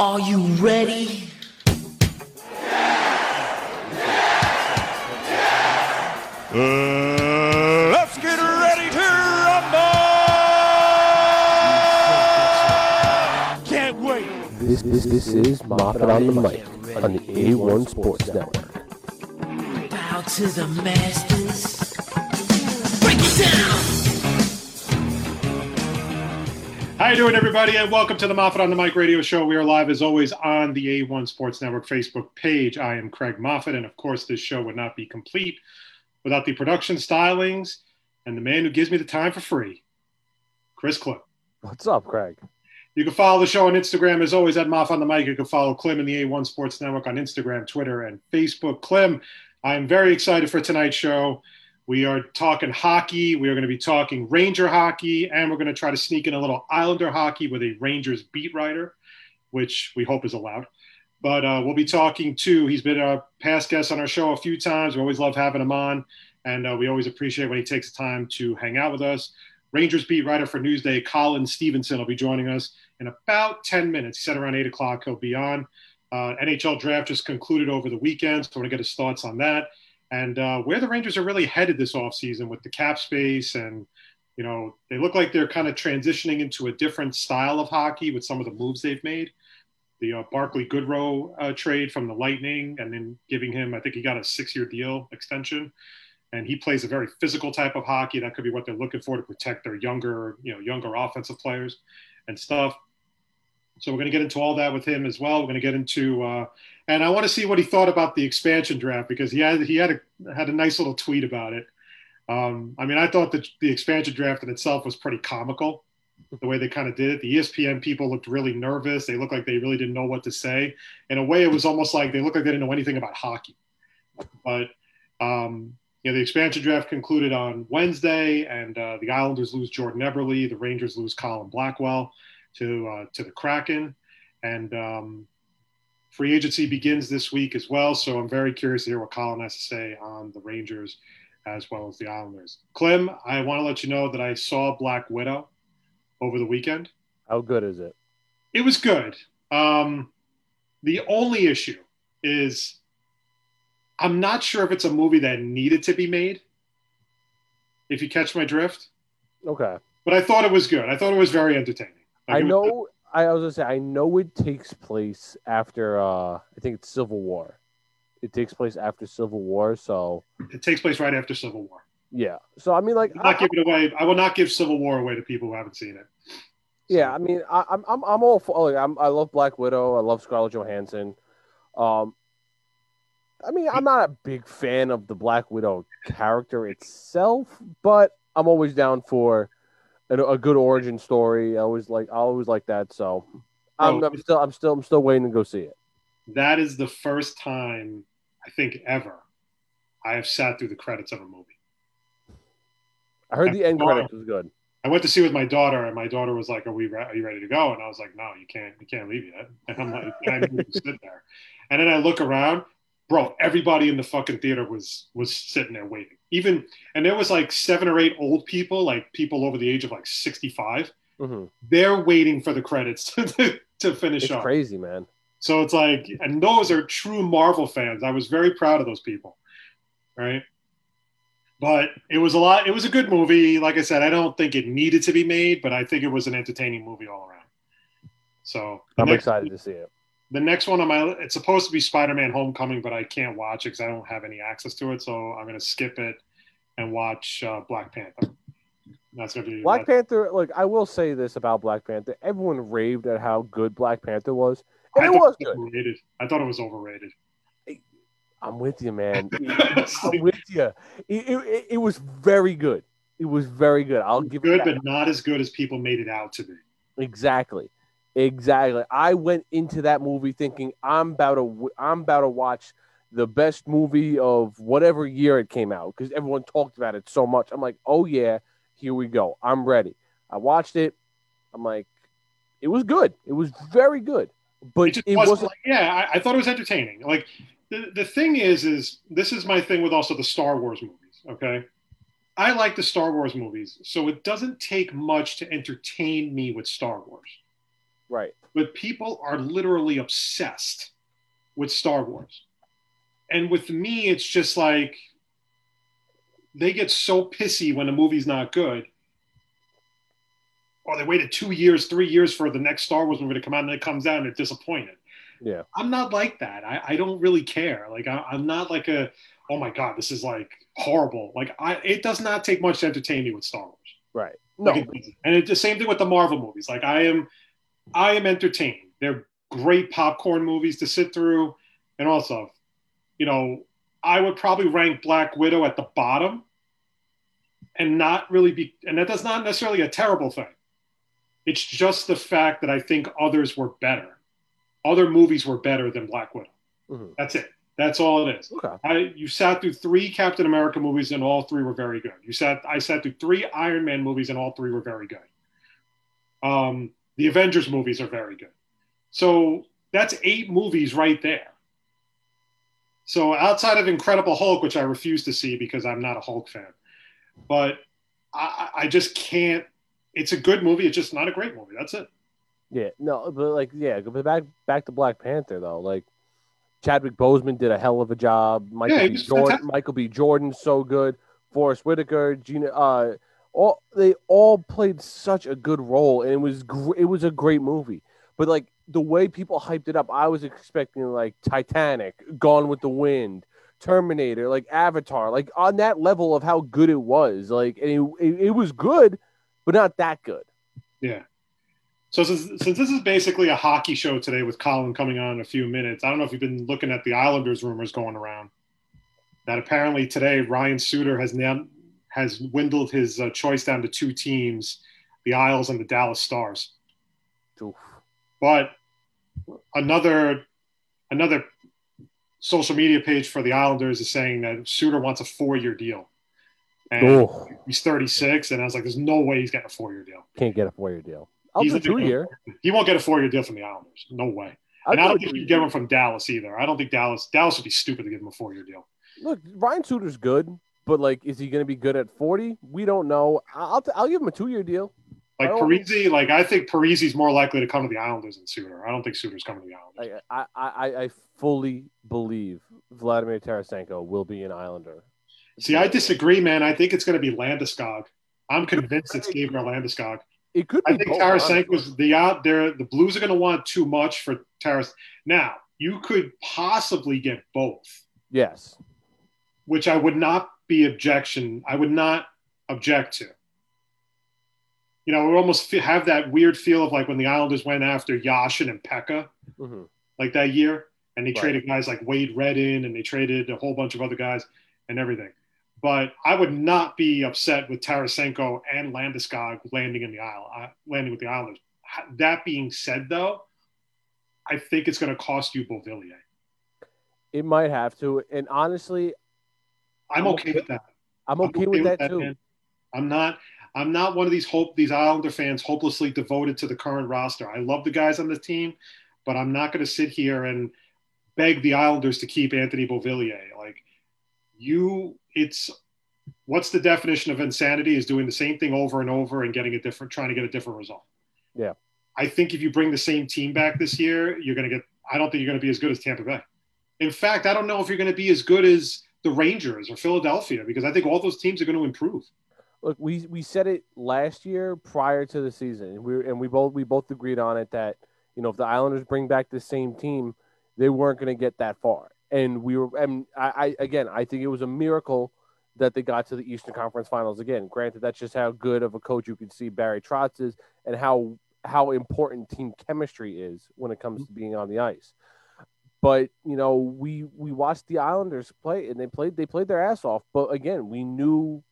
Are you ready? Yeah, yeah, Uh, let's get ready to rumble! Can't wait. This, this, this is Moffat on the mic on the A1 Sports Network. Bow to the masters. Break it down. How you doing, everybody, and welcome to the Moffat on the Mic radio show. We are live, as always, on the A1 Sports Network Facebook page. I am Craig Moffat, and of course, this show would not be complete without the production stylings and the man who gives me the time for free, Chris Clip. What's up, Craig? You can follow the show on Instagram, as always, at Moff on the Mic. You can follow Clem and the A1 Sports Network on Instagram, Twitter, and Facebook. Clem, I'm very excited for tonight's show. We are talking hockey. We are going to be talking Ranger hockey, and we're going to try to sneak in a little Islander hockey with a Rangers beat writer, which we hope is allowed. But uh, we'll be talking to, he's been a past guest on our show a few times. We always love having him on, and uh, we always appreciate when he takes the time to hang out with us. Rangers beat writer for Newsday, Colin Stephenson, will be joining us in about 10 minutes. He said around 8 o'clock he'll be on. Uh, NHL draft just concluded over the weekend, so I want to get his thoughts on that and uh, where the Rangers are really headed this offseason with the cap space. And, you know, they look like they're kind of transitioning into a different style of hockey with some of the moves they've made. The uh, Barclay Goodrow uh, trade from the Lightning, and then giving him, I think he got a six year deal extension. And he plays a very physical type of hockey. That could be what they're looking for to protect their younger, you know, younger offensive players and stuff. So we're going to get into all that with him as well. We're going to get into, uh, and I want to see what he thought about the expansion draft because he had he had a had a nice little tweet about it. Um, I mean, I thought that the expansion draft in itself was pretty comical, the way they kind of did it. The ESPN people looked really nervous. They looked like they really didn't know what to say. In a way, it was almost like they looked like they didn't know anything about hockey. But um, you know, the expansion draft concluded on Wednesday, and uh, the Islanders lose Jordan Eberle, the Rangers lose Colin Blackwell to uh, to the Kraken, and um, free agency begins this week as well. So I'm very curious to hear what Colin has to say on the Rangers as well as the Islanders. Clem, I want to let you know that I saw Black Widow over the weekend. How good is it? It was good. Um, the only issue is I'm not sure if it's a movie that needed to be made. If you catch my drift, Okay. but I thought it was good. I thought it was very entertaining. Like, I know. I was gonna say I know it takes place after. uh I think it's Civil War. It takes place after Civil War, so it takes place right after Civil War. yeah. So I mean, like, I'm not I- giving away. I will not give Civil War away to people who haven't seen it. Yeah, I mean, I, I'm I'm I'm all for. Like, I'm, I love Black Widow. I love Scarlett Johansson. Um, I mean, I'm not a big fan of the Black Widow character itself, but I'm always down for a, a good origin story. I always like I always like that. So I'm. I'm still I'm still I'm still waiting to go see it. That is the first time I think ever I have sat through the credits of a movie. I heard the end credits was good. I went to see it with my daughter, and my daughter was like, "Are we? Re- are you ready to go?" And I was like, "No, you can't. You can't leave yet." And I'm like, I didn't sit there. And then I look around, bro. Everybody in the fucking theater was was sitting there waiting. Even and there was like seven or eight old people, like people over the age of like 65. hmm They're waiting for the credits to, to finish It's up. crazy, man. So it's like, and those are true Marvel fans. I was very proud of those people, right? But it was a lot. It was a good movie. Like I said, I don't think it needed to be made, but I think it was an entertaining movie all around. So I'm next, excited to see it. The next one on my it's supposed to be Spider-Man: Homecoming, but I can't watch it because I don't have any access to it. So I'm gonna skip it and watch uh, Black Panther. That's gonna be Black Panther. Like I will say this about Black Panther. Everyone raved at how good Black Panther was, and I it was it good. overrated. I thought it was overrated. I'm with you, man. I'm with you. It, it, it was very good. It was very good. I'll give good, but not as good as people made it out to be. exactly, exactly. I went into that movie thinking I'm about to I'm about to watch the best movie of whatever year it came out because everyone talked about it so much. I'm like, oh yeah, here we go. I'm ready. I watched it. I'm like, it was good. It was very good, but it it, wasn't. like, yeah I, I thought it was entertaining like the, the thing is is this is my thing with also the star wars movies okay i like the star wars movies so it doesn't take much to entertain me with star wars Right. but people are literally obsessed with Star Wars. And with me, it's just like they get so pissy when a movie's not good. Or they waited two years, three years for the next Star Wars movie to come out and it comes out and they're disappointed. Yeah. I'm not like that. I, I don't really care. Like I, I'm not like a, oh my God, this is like horrible. Like I, it does not take much to entertain me with Star Wars. Right. No. Like, it- and it's the same thing with the Marvel movies. Like I am, I am entertained. They're great popcorn movies to sit through, and also, you know, I would probably rank Black Widow at the bottom, and not really be. And that that's not necessarily a terrible thing. It's just the fact that I think others were better. Other movies were better than Black Widow. Mhm. That's it. That's all it is. Okay. I you sat through three Captain America movies and all three were very good. You sat I sat through three Iron Man movies and all three were very good. Um, the Avengers movies are very good. So that's eight movies right there. So outside of Incredible Hulk, which I refuse to see because I'm not a Hulk fan, but I, I just can't. It's a good movie. It's just not a great movie. That's it. Yeah. No, but like, yeah, but back back to Black Panther though. Like, Chadwick Boseman did a hell of a job. Michael Yeah, B. Jordan, fantastic. Michael B. Jordan's so good. Forest Whitaker, Gina, uh, all they all played such a good role, and it was gr- it was a great movie. But like the way people hyped it up, I was expecting like Titanic, Gone with the Wind, Terminator, like Avatar, like on that level of how good it was. Like, and it, it, it was good, but not that good. Yeah. So since, since this is basically a hockey show today with Colin coming on in a few minutes, I don't know if you've been looking at the Islanders rumors going around. That apparently today Ryan Suter has now has dwindled his uh, choice down to two teams, the Isles and the Dallas Stars. Oof. But another another social media page for the Islanders is saying that Suter wants a four year deal. And Oh, he's 36, and I was like, there's no way he's getting a four year deal. can't get a four year deal. I'll He's a two-year. He won't get a four year deal from the Islanders. No way. I'll And I do don't think you'd get him from Dallas either. I don't think Dallas Dallas would be stupid to give him a four year deal. Look, Ryan Suter's good, but like, is he going to be good at forty? We don't know. I'll I'll give him a two year deal. Like Parise, like I think Parise's more likely to come to the Islanders than Suter. I don't think Suter's coming to the Islanders. I I I, I fully believe Vladimir Tarasenko will be an Islander. See, I disagree, man. I think it's going to be Landeskog. I'm convinced it's Gabriel Landeskog. It could be. I think Tarasenko's the out there. The Blues are going to want too much for Taras. Now you could possibly get both. Yes. which I would not be objection. I would not object to. You know, we almost have that weird feel of like when the Islanders went after Yashin and Peca, hmm like that year, and they Right. traded guys like Wade Redden and they traded a whole bunch of other guys and everything. But I would not be upset with Tarasenko and Landeskog landing in the Isle, uh, landing with the Islanders. That being said, though, I think it's going to cost you Beauvillier. It might have to, and honestly, I'm I'm okay okay- with that. I'm okay, with that, too. man. I'm not. I'm not one of these hope these Islander fans hopelessly devoted to the current roster. I love the guys on the team, but I'm not going to sit here and beg the Islanders to keep Anthony Beauvillier. Like you, it's what's the definition of insanity? Is doing the same thing over and over and getting a different, trying to get a different result. Yeah. I think if you bring the same team back this year, you're going to get. I don't think you're going to be as good as Tampa Bay. In fact, I don't know if you're going to be as good as the Rangers or Philadelphia because I think all those teams are going to improve. Look, we we said it last year prior to the season, and we and we both we both agreed on it that you know if the Islanders bring back the same team, they weren't going to get that far. And we were, and I, I again, I think it was a miracle that they got to the Eastern Conference Finals again. Granted, that's just how good of a coach you can see Barry Trotz is, and how how important team chemistry is when it comes mm-hmm. to being on the ice. But you know, we we watched the Islanders play, and they played they played their ass off. But again, we knew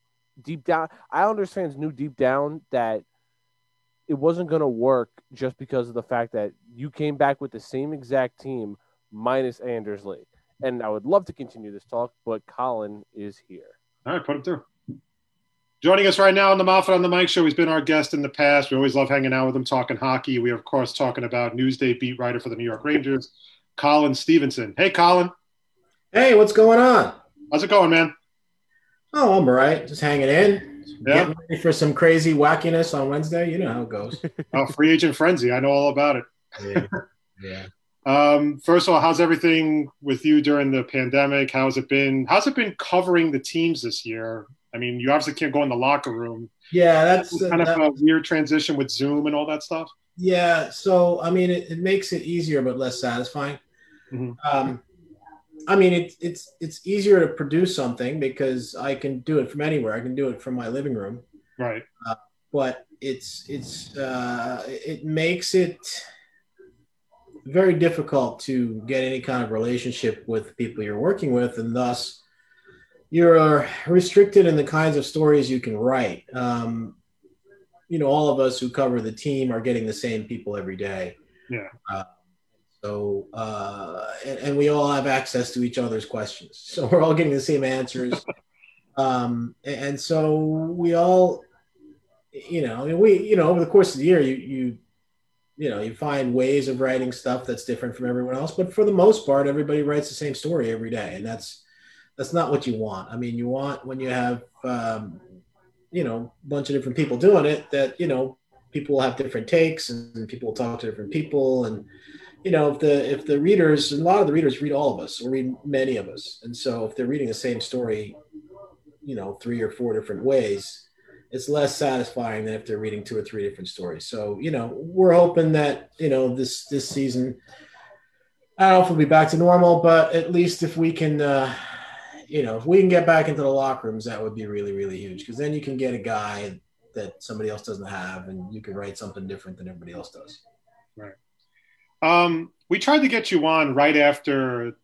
deep down, Islanders fans knew deep down that it wasn't going to work just because of the fact that you came back with the same exact team minus Anders Lee. And I would love to continue this talk, but Colin is here. All right, put him through. Joining us right now on the Moffat on the Mic show, he's been our guest in the past. We always love hanging out with him, talking hockey. We are, of course, talking about Newsday beat writer for the New York Rangers, Colin Stephenson. Hey, Colin, Hey, what's going on? how's it going, man? Oh, I'm all right. Just hanging in. Yeah. Getting ready for some crazy wackiness on Wednesday. You know how it goes. Oh, free agent frenzy. I know all about it. Yeah. yeah. Um, first of all, how's everything with you during the pandemic? How's it been? How's it been covering the teams this year? I mean, you obviously can't go in the locker room. Yeah, that's kind of that- a weird transition with Zoom and all that stuff. Yeah, so I mean, it, it makes it easier but less satisfying. Mhm. Um, I mean, it's it's it's easier to produce something because I can do it from anywhere. I can do it from my living room, Right. but it's it's uh, it makes it very difficult to get any kind of relationship with people you're working with, and thus you're restricted in the kinds of stories you can write. Um, you know, all of us who cover the team are getting the same people every day. Yeah. Uh, so, uh, and, and we all have access to each other's questions. So we're all getting the same answers. um, and, and so we all, you know, I mean, we, you know, over the course of the year, you, you, you know, you find ways of writing stuff that's different from everyone else. But for the most part, everybody writes the same story every day. And that's, that's not what you want. I mean, you want when you have, um, you know, a bunch of different people doing it that, you know, people will have different takes and people will talk to different people. And, you know, if the, if the readers, a lot of the readers read all of us or read many of us. And so if they're reading the same story, you know, three or four different ways, it's less satisfying than if they're reading two or three different stories. So, you know, we're hoping that, you know, this, this season, I don't know if we'll be back to normal, but at least if we can, uh, you know, if we can get back into the locker rooms, that would be really, really huge. Because then you can get a guy that somebody else doesn't have, and you can write something different than everybody else does. Um, we tried to get you on right after,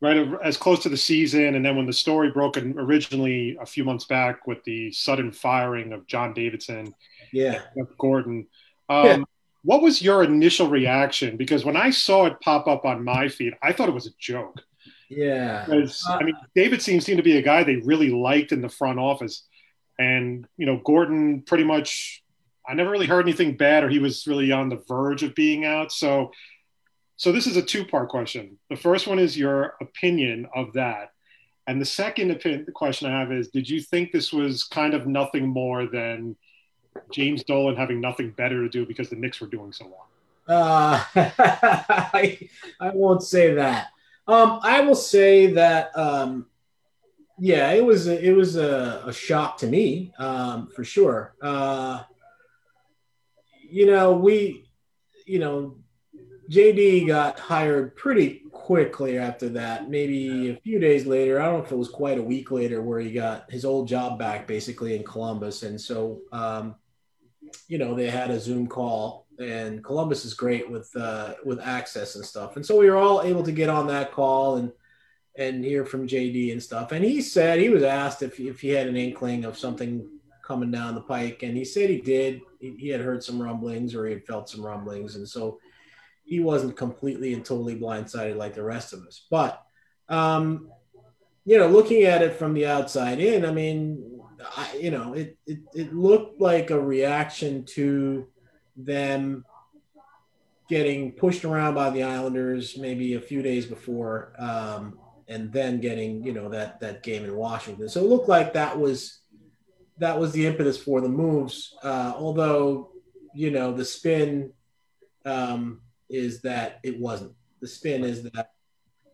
right as close to the season, and then when the story broke originally a few months back with the sudden firing of John Davidson, Yeah, Jeff Gorton. Um, Yeah. What was your initial reaction? Because when I saw it pop up on my feed, I thought it was a joke. yeah, Because I mean, Davidson seemed to be a guy they really liked in the front office, and you know, Gordon pretty much. I never really heard anything bad, or he was really on the verge of being out. So, so this is a two-part question. The first one is your opinion of that, and the second opinion, the question I have is: Did you think this was kind of nothing more than James Dolan having nothing better to do because the Knicks were doing so well? Uh, I, I won't say that. Um, I will say that, um, yeah, it was a, it was a, a shock to me um, for sure. Uh, you know, we, you know, JD got hired pretty quickly after that. Maybe a few days later. I don't know if it was quite a week later, where he got his old job back, basically in Columbus, and so. Um, you know they had a zoom call and columbus is great with uh with access and stuff and so we were all able to get on that call and and hear from jd and stuff and he said he was asked if, if he had an inkling of something coming down the pike and he said he did he, he had heard some rumblings or he had felt some rumblings and so he wasn't completely and totally blindsided like the rest of us but um you know looking at it from the outside in i mean I, you know, it, it it looked like a reaction to them getting pushed around by the Islanders maybe a few days before, um, and then getting you know that that game in Washington. So it looked like that was that was the impetus for the moves. Uh, although you know the spin um, is that it wasn't. The spin is that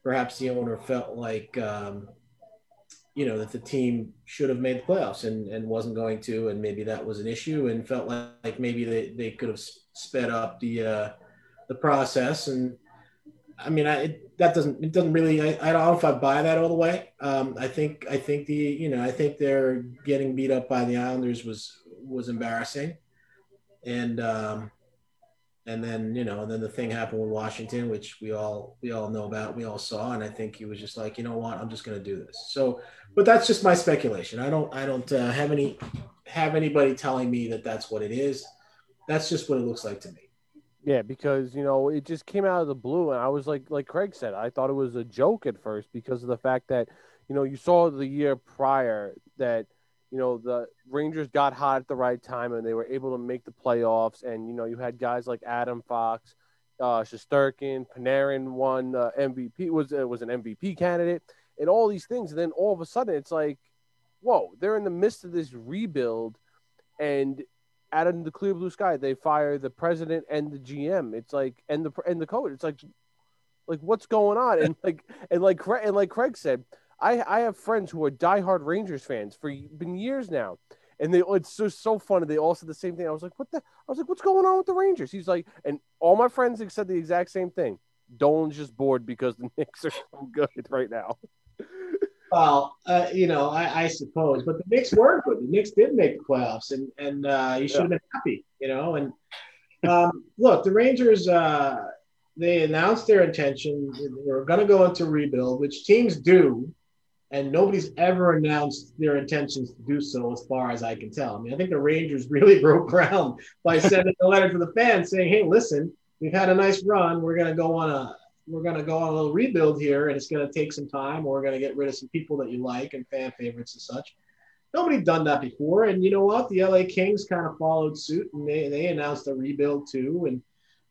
perhaps the owner felt like. Um, you know that the team should have made the playoffs and, and wasn't going to and maybe that was an issue and felt like, like maybe they, they could have sped up the uh, the process and I mean I it, that doesn't it doesn't really I, I don't know if I buy that all the way um, I think I think the you know I think they're getting beat up by the Islanders was was embarrassing and um, and then you know and then the thing happened with Washington which we all we all know about we all saw and I think he was just like you know what I'm just going to do this so but that's just my speculation. I don't I don't uh, have any have anybody telling me that that's what it is. That's just what it looks like to me. Yeah, because you know it just came out of the blue, and I was like, like Craig said, I thought it was a joke at first because of the fact that you know you saw the year prior that you know the Rangers got hot at the right time and they were able to make the playoffs, and you know you had guys like Adam Fox, uh, Shesterkin, Panarin won uh, MVP was uh, was an MVP candidate, and all these things, and then all of a sudden it's like whoa, they're in the midst of this rebuild, and out of the clear blue sky, they fire the president and the GM. It's like and the and the coach. It's like, like what's going on? And like and like Craig, and like Craig said, I I have friends who are diehard Rangers fans for been years now, and they it's just so funny. They all said the same thing. I was like, what the? I was like, what's going on with the Rangers? He's like, and all my friends said the exact same thing. Dolan's just bored because the Knicks are so good right now. Well, uh, you know, I, I, suppose, but the Knicks were good. The Knicks did make the playoffs, and and uh, you should have yeah. been happy, you know. And um, look, the Rangers, uh, they announced their intention. They were going to go into rebuild, which teams do, and nobody's ever announced their intentions to do so, as far as I can tell. I mean, I think the Rangers really broke ground by sending a letter to the fans saying, "Hey, listen, we've had a nice run. We're going to go on a we're going to go on a little rebuild here and it's going to take some time. We're going to get rid of some people that you like and fan favorites and such. Nobody done that before. And you know what? The LA Kings kind of followed suit and they, they announced a rebuild too. And,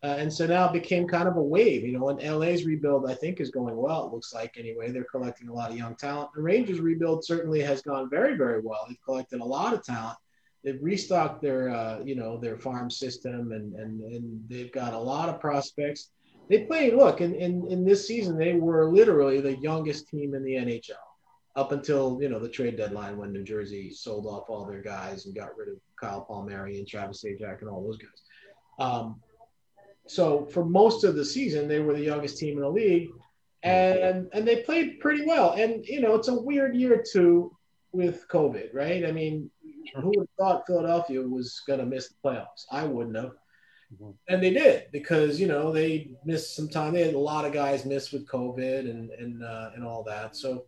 uh, and so now it became kind of a wave, you know, and LA's rebuild, I think, is going well. It looks like anyway, they're collecting a lot of young talent. The Rangers rebuild certainly has gone very, very well. They've collected a lot of talent. They've restocked their, uh, you know, their farm system and, and, and they've got a lot of prospects they played. Look, in, in in this season, they were literally the youngest team in the NHL up until you know the trade deadline when New Jersey sold off all their guys and got rid of Kyle Palmieri and Travis Zajac and all those guys. Um, so for most of the season, they were the youngest team in the league, and and they played pretty well. And you know, it's a weird year too with COVID, right? I mean, who would have thought Philadelphia was going to miss the playoffs? I wouldn't have. Mm-hmm. And they did because you know they missed some time. They had a lot of guys miss with COVID and and uh, and all that. So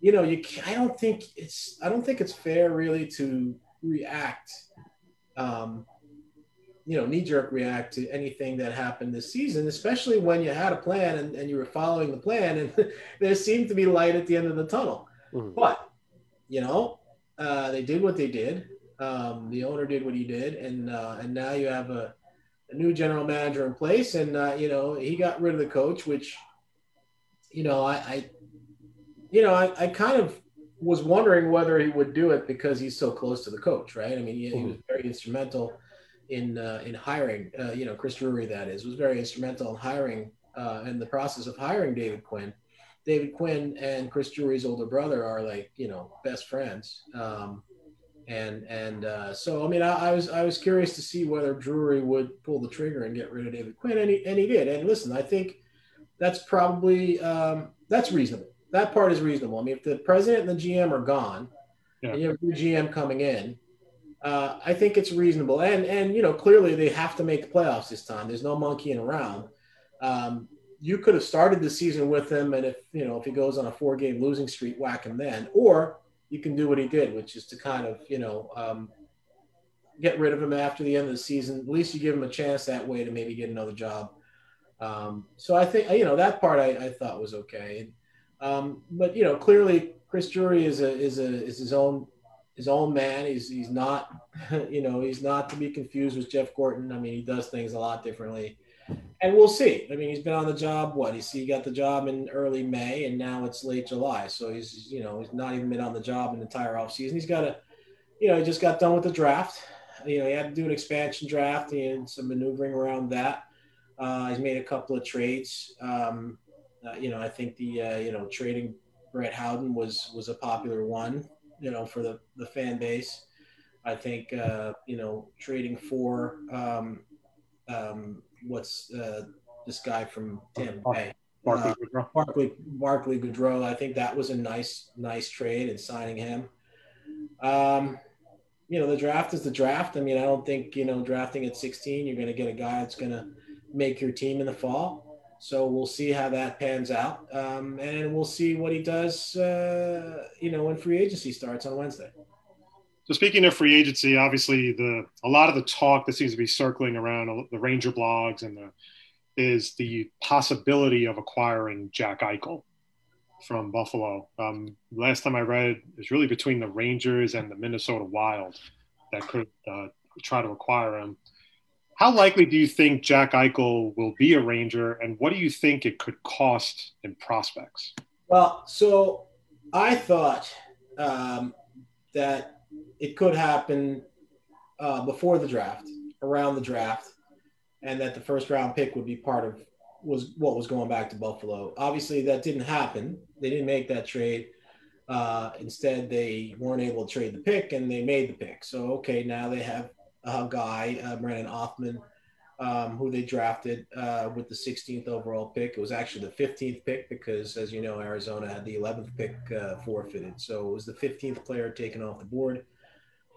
you know you I don't think it's I don't think it's fair really to react, um, you know, knee jerk react to anything that happened this season, especially when you had a plan and, and you were following the plan and there seemed to be light at the end of the tunnel. Mm-hmm. But you know uh, they did what they did. Um, the owner did what he did, and uh, and now you have a a new general manager in place, and uh, you know he got rid of the coach, which you know I, I you know I, I kind of was wondering whether he would do it because he's so close to the coach, right? I mean, he, he was very instrumental in uh, in hiring, uh, you know, Chris Drury that is was very instrumental in hiring uh, in the process of hiring David Quinn. David Quinn and Chris Drury's older brother are like you know best friends. Um, and and uh, so I mean I, I, was I was curious to see whether Drury would pull the trigger and get rid of David Quinn, and he and he did. And listen, I think that's probably um, that's reasonable. That part is reasonable. I mean, if the president and the GM are gone, yeah. and you have a new GM coming in, uh, I think it's reasonable. And and you know clearly they have to make the playoffs this time. There's no monkeying around. Um, you could have started the season with him, and if you know if he goes on a four game losing streak, whack him then, or you can do what he did, which is to kind of, you know, um, get rid of him after the end of the season. At least you give him a chance that way to maybe get another job. Um, so I think, you know, that part I, I thought was okay. Um, but, you know, clearly Chris Drury is a, is a, is his own, his own man. He's, he's not, you know, he's not to be confused with Jeff Gorton. I mean, he does things a lot differently and we'll see. I mean, he's been on the job. What he's he got the job in early May, and now it's late July. So he's you know he's not even been on the job an entire offseason. He's got a, you know, he just got done with the draft. You know, he had to do an expansion draft and some maneuvering around that. Uh, he's made a couple of trades. Um, uh, you know, I think the uh, you know trading Brett Howden was was a popular one. You know, for the the fan base. I think uh, you know trading for um, um, what's uh, this guy from Tampa Bay? Barclay uh. Barclay, Barclay Goodrow. I think that was a nice, nice trade in signing him. Um, you know, the draft is the draft. I mean, I don't think, you know, drafting at 16, you're going to get a guy that's going to make your team in the fall. So we'll see how that pans out. Um, and we'll see what he does, uh, you know, when free agency starts on Wednesday. So speaking of free agency, obviously the a lot of the talk that seems to be circling around the Ranger blogs and the is the possibility of acquiring Jack Eichel from Buffalo. Um, last time I read, it was really between the Rangers and the Minnesota Wild that could uh, try to acquire him. How likely do you think Jack Eichel will be a Ranger, and what do you think it could cost in prospects? Well, so I thought um, that it could happen uh, before the draft, around the draft, and that the first round pick would be part of was what was going back to Buffalo. Obviously, that didn't happen. They didn't make that trade. Uh, instead, they weren't able to trade the pick, and they made the pick. So, okay, now they have a guy, uh, Brennan Othmann, um, who they drafted uh, with the 16th overall pick. It was actually the 15th pick because, as you know, Arizona had the 11th pick uh, forfeited. So it was the 15th player taken off the board.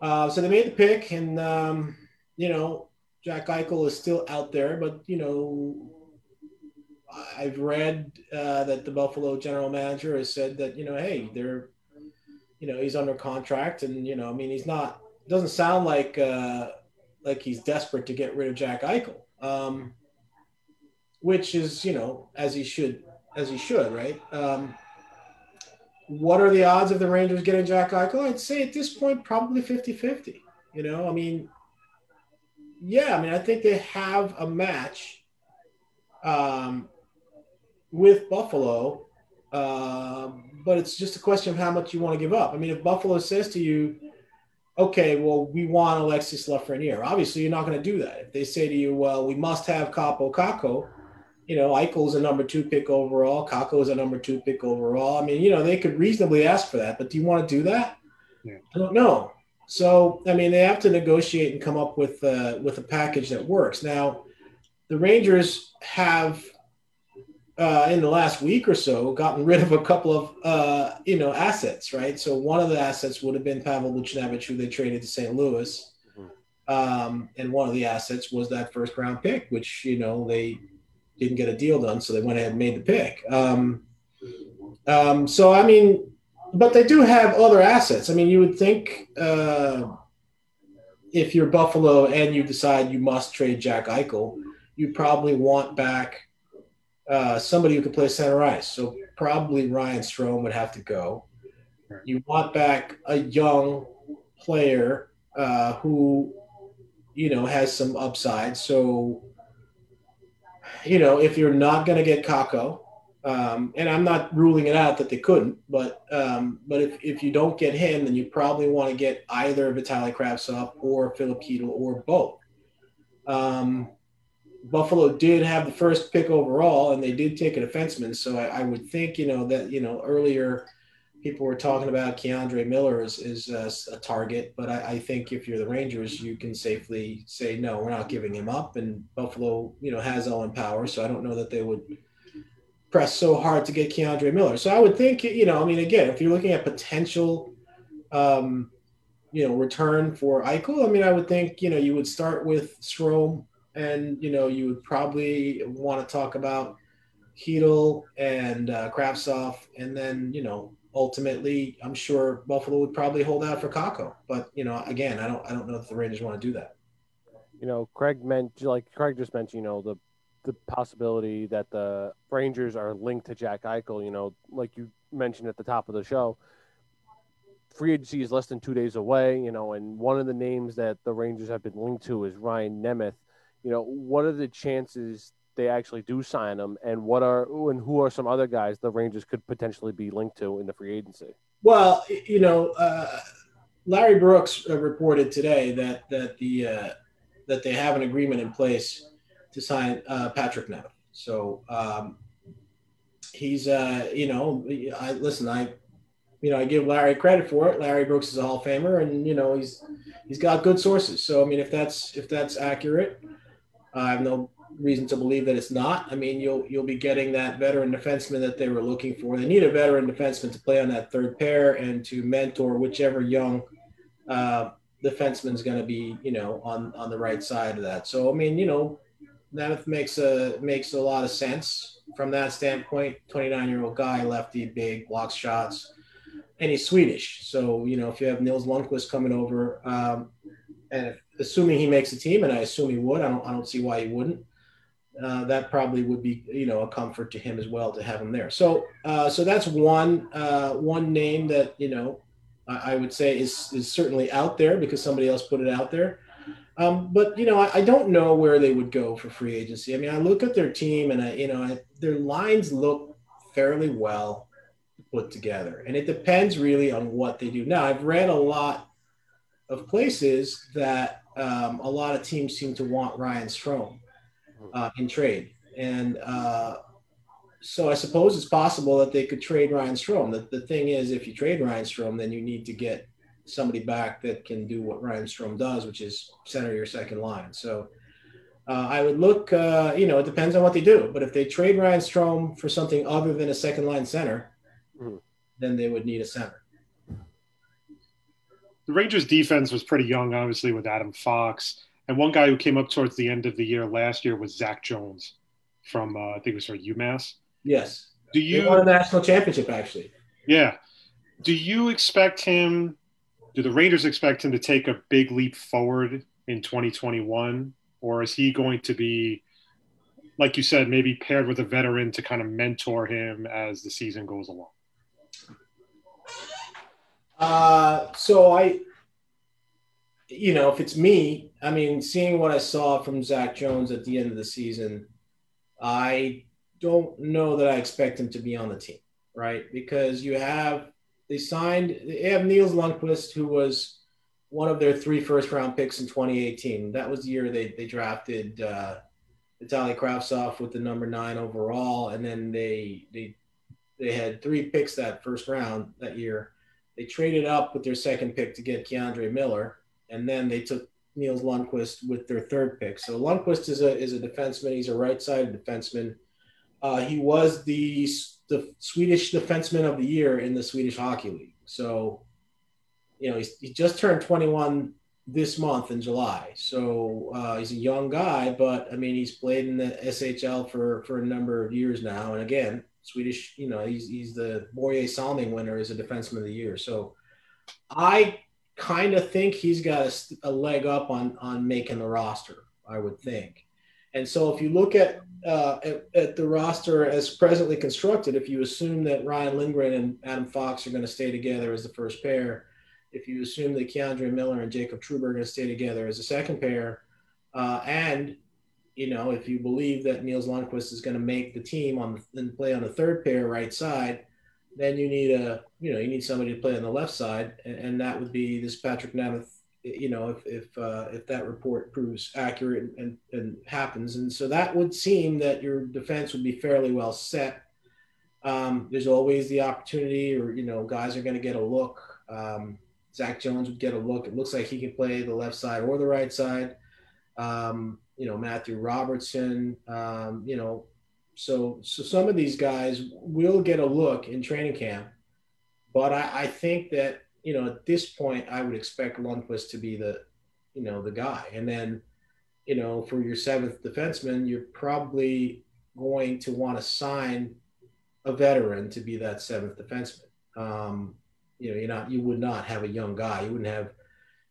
Uh, so they made the pick, and um, you know, Jack Eichel is still out there, but you know, I've read uh, that the Buffalo general manager has said that you know, hey, they're, you know, he's under contract, and you know, I mean, he's not. Doesn't sound like uh, like he's desperate to get rid of Jack Eichel, um, which is you know as he should as he should, right? Um, what are the odds of the Rangers getting Jack Eichel? I'd say at this point, probably 50 50. You know, I mean, yeah, I mean, I think they have a match um, with Buffalo, uh, but it's just a question of how much you want to give up. I mean, if Buffalo says to you, okay, well, we want Alexis Lafreniere, obviously you're not going to do that. If they say to you, well, we must have Kaapo Kakko, you know, Eichel's a number two pick overall. Kakko is a number two pick overall. I mean, you know, they could reasonably ask for that, but do you want to do that? Yeah. I don't know. So, I mean, they have to negotiate and come up with uh, with a package that works. Now, the Rangers have, uh, in the last week or so, gotten rid of a couple of uh, you know assets, right? So one of the assets would have been Pavel Buchnevich, who they traded to St. Louis, um, and one of the assets was that first round pick, which you know they didn't get a deal done, so they went ahead and made the pick. Um, um, so I mean, but they do have other assets. I mean, you would think uh, if you're Buffalo and you decide you must trade Jack Eichel, you probably want back uh, somebody who could play center ice. So probably Ryan Strome would have to go. You want back a young player uh, who, you know, has some upside. So you know, if you're not going to get Kakko, um, and I'm not ruling it out that they couldn't, but um, but if, if you don't get him, then you probably want to get either Vitaly Kravtsov or Filip Chytil or both. Um, Buffalo did have the first pick overall, and they did take a defenseman. So I, I would think, you know, that you know earlier people were talking about K'Andre Miller as, as a, a target, but I, I, think if you're the Rangers, you can safely say no, we're not giving him up. And Buffalo, you know, has Owen Power, so I don't know that they would press so hard to get K'Andre Miller. So I would think, you know, I mean, again, if you're looking at potential, um, you know, return for Eichel, I mean, I would think, you know, you would start with Strome, and you know, you would probably want to talk about Chytil and uh, Kravtsov, and then you know ultimately, I'm sure Buffalo would probably hold out for Kakko. But you know, again, I don't I don't know if the Rangers want to do that. You know, Craig meant like Craig just mentioned. You know, the the possibility that the Rangers are linked to Jack Eichel. You know, like you mentioned at the top of the show, free agency is less than two days away. You know, and one of the names that the Rangers have been linked to is Ryan Nemeth. You know, what are the chances they actually do sign him, and what are and who are some other guys the Rangers could potentially be linked to in the free agency? Well, you know, uh, Larry Brooks uh, reported today that that the uh, that they have an agreement in place to sign uh, Patrik Nemeth. So um, he's, uh, you know, I listen. I, you know, I give Larry credit for it. Larry Brooks is a Hall of Famer, and you know, he's he's got good sources. So I mean, if that's if that's accurate, I have no reason to believe that it's not. I mean, you'll you'll be getting that veteran defenseman that they were looking for. They need a veteran defenseman to play on that third pair and to mentor whichever young uh, is going to be, you know, on on the right side of that. So I mean, you know, that makes a makes a lot of sense from that standpoint. Twenty nine year old guy, lefty, big, blocks shots, and he's Swedish. So you know, if you have Nils Lundkvist coming over. Um, and if, assuming he makes a team, and I assume he would, I don't, I don't see why he wouldn't uh, that probably would be you know a comfort to him as well to have him there. So uh, so that's one uh, one name that you know I, I, would say is is certainly out there because somebody else put it out there. Um, but you know I, I, don't know where they would go for free agency. I mean I look at their team and I you know I, their lines look fairly well put together. And it depends really on what they do. Now, I've read a lot of places that um, a lot of teams seem to want Ryan Strome uh, in trade. And uh, so I suppose it's possible that they could trade Ryan Strome. The, the thing is, if you trade Ryan Strome, then you need to get somebody back that can do what Ryan Strome does, which is center your second line. So uh, I would look, uh, you know, it depends on what they do. But if they trade Ryan Strome for something other than a second line center, Mhm. then they would need a center. The Rangers defense was pretty young, obviously, with Adam Fox. And one guy who came up towards the end of the year last year was Zach Jones from, uh, I think it was from UMass. Yes. Do They you, won a national championship, actually. yeah. Do you expect him, do the Rangers expect him to take a big leap forward in 2021? Or is he going to be, like you said, maybe paired with a veteran to kind of mentor him as the season goes along? Uh, so I, you know, if it's me, I mean, seeing what I saw from Zach Jones at the end of the season, I don't know that I expect him to be on the team, right? Because you have they signed they have Nils Lundkvist, who was one of their three first round picks in 2018. That was the year they they drafted uh, Vitaly Kravtsov with the number nine overall, and then they they they had three picks that first round that year. They traded up with their second pick to get K'Andre Miller, and then they took Nils Lundkvist with their third pick. So Lundqvist is a is a defenseman. He's a right-sided defenseman. Uh, he was the the Swedish defenseman of the year in the Swedish Hockey League. So, you know, he's, he just turned 21 this month in July. So uh, he's a young guy, but I mean, he's played in the SHL for for a number of years now. And again, Swedish, you know, he's he's the Borje Salming winner as a defenseman of the year. So I kind of think he's got a, a leg up on on making the roster. I would think. And so if you look at, uh, at at the roster as presently constructed, if you assume that Ryan Lindgren and Adam Fox are going to stay together as the first pair, if you assume that K'Andre Miller and Jacob Trouba are going to stay together as a second pair, uh, and you know if you believe that Nils Lundkvist is going to make the team on and play on the third pair right side, then you need a you know you need somebody to play on the left side, and, and that would be this Patrik Nemeth. You know if if uh, if that report proves accurate and, and happens, and so that would seem that your defense would be fairly well set. Um, there's always the opportunity, or you know, guys are going to get a look. Um, Zach Jones would get a look. It looks like he can play the left side or the right side. Um, you know, Matthew Robertson. Um, you know, so so some of these guys will get a look in training camp, but I, I think that you know at this point I would expect Lundkvist to be the you know the guy, and then you know for your seventh defenseman you're probably going to want to sign a veteran to be that seventh defenseman. Um, you know, you're not you would not have a young guy. You wouldn't have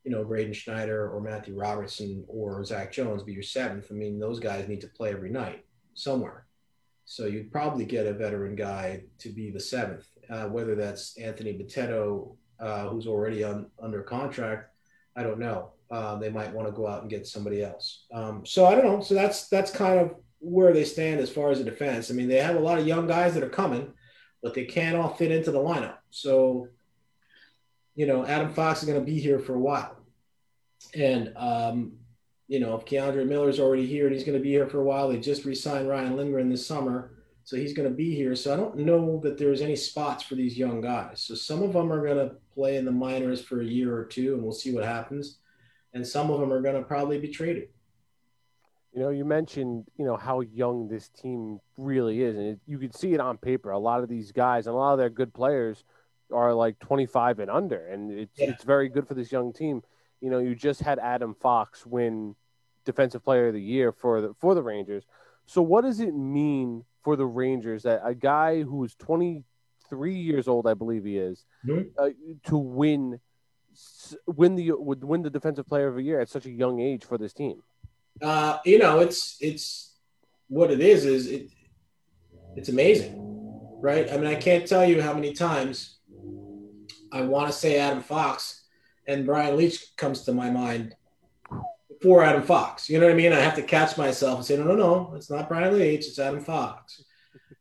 you know Braden Schneider or Matthew Robertson or Zach Jones be your seventh. I mean, those guys need to play every night somewhere. So you'd probably get a veteran guy to be the seventh, uh, whether that's Anthony Bitetto, uh, who's already on under contract. I don't know. Uh, they might want to go out and get somebody else. Um, so I don't know. So that's that's kind of where they stand as far as the defense. I mean, they have a lot of young guys that are coming, but they can't all fit into the lineup. So, you know, Adam Fox is going to be here for a while, and um, you know, if K'Andre Miller's already here and he's going to be here for a while, they just re-signed Ryan Lindgren this summer, so he's going to be here. So I don't know that there's any spots for these young guys. So some of them are going to play in the minors for a year or two, and we'll see what happens. And some of them are going to probably be traded. You know, you mentioned, you know, how young this team really is. And it, you could see it on paper. A lot of these guys and a lot of their good players are like 25 and under. And it's, Yeah. it's very good for this young team. You know, you just had Adam Fox win Defensive Player of the Year for the, for the Rangers. So, what does it mean for the Rangers that a guy who is 23 years old, I believe he is, Mhm. uh, to win win the would win the Defensive Player of the Year at such a young age for this team? uh, you know, it's it's what it is is it it's amazing, right? I mean, I can't tell you how many times I want to say Adam Fox, and Brian Leetch comes to my mind before Adam Fox. You know what I mean? I have to catch myself and say, no, no, no, it's not Brian Leetch, it's Adam Fox.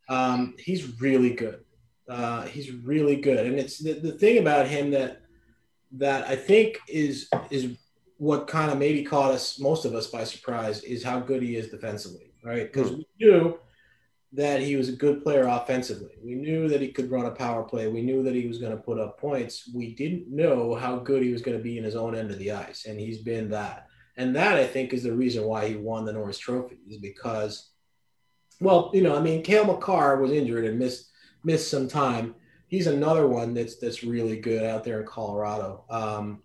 Um, he's really good. Uh, he's really good, and it's the, the thing about him that that I think is is what kind of maybe caught us most of us by surprise is how good he is defensively, right? Because we knew that he was a good player offensively. We knew that he could run a power play. We knew that he was going to put up points. We didn't know how good he was going to be in his own end of the ice, and he's been that. And that I think is the reason why he won the Norris Trophy is because, well, you know, I mean, Cale Makar was injured and missed missed some time. He's another one that's that's really good out there in Colorado. Um,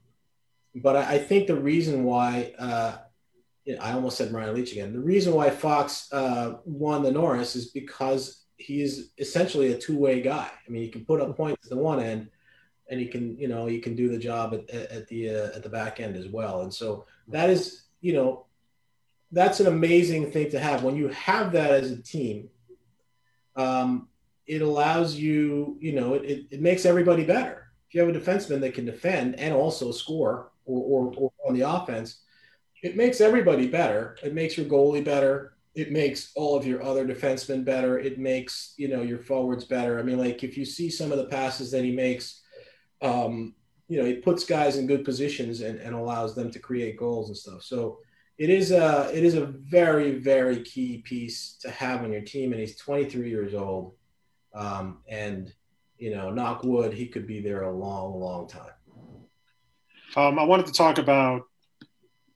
but I, I, think the reason why uh, I almost said Ryan Leetch again. The reason why Fox uh, won the Norris is because he's essentially a two-way guy. I mean, he can put up points at the one end, and he can, you know, he can do the job at, at the uh, at the back end as well. And so that is, you know, that's an amazing thing to have. When you have that as a team, um, it allows you, you know, it, it makes everybody better. If you have a defenseman that can defend and also score or, or, or on the offense, it makes everybody better. It makes your goalie better. It makes all of your other defensemen better. It makes you know your forwards better. I mean, like if you see some of the passes that he makes, um, you know, he puts guys in good positions and, and allows them to create goals and stuff. So it is a it is a very very key piece to have on your team. And he's 23 years old, um, and you know, knock wood, he could be there a long long time. Um, I wanted to talk about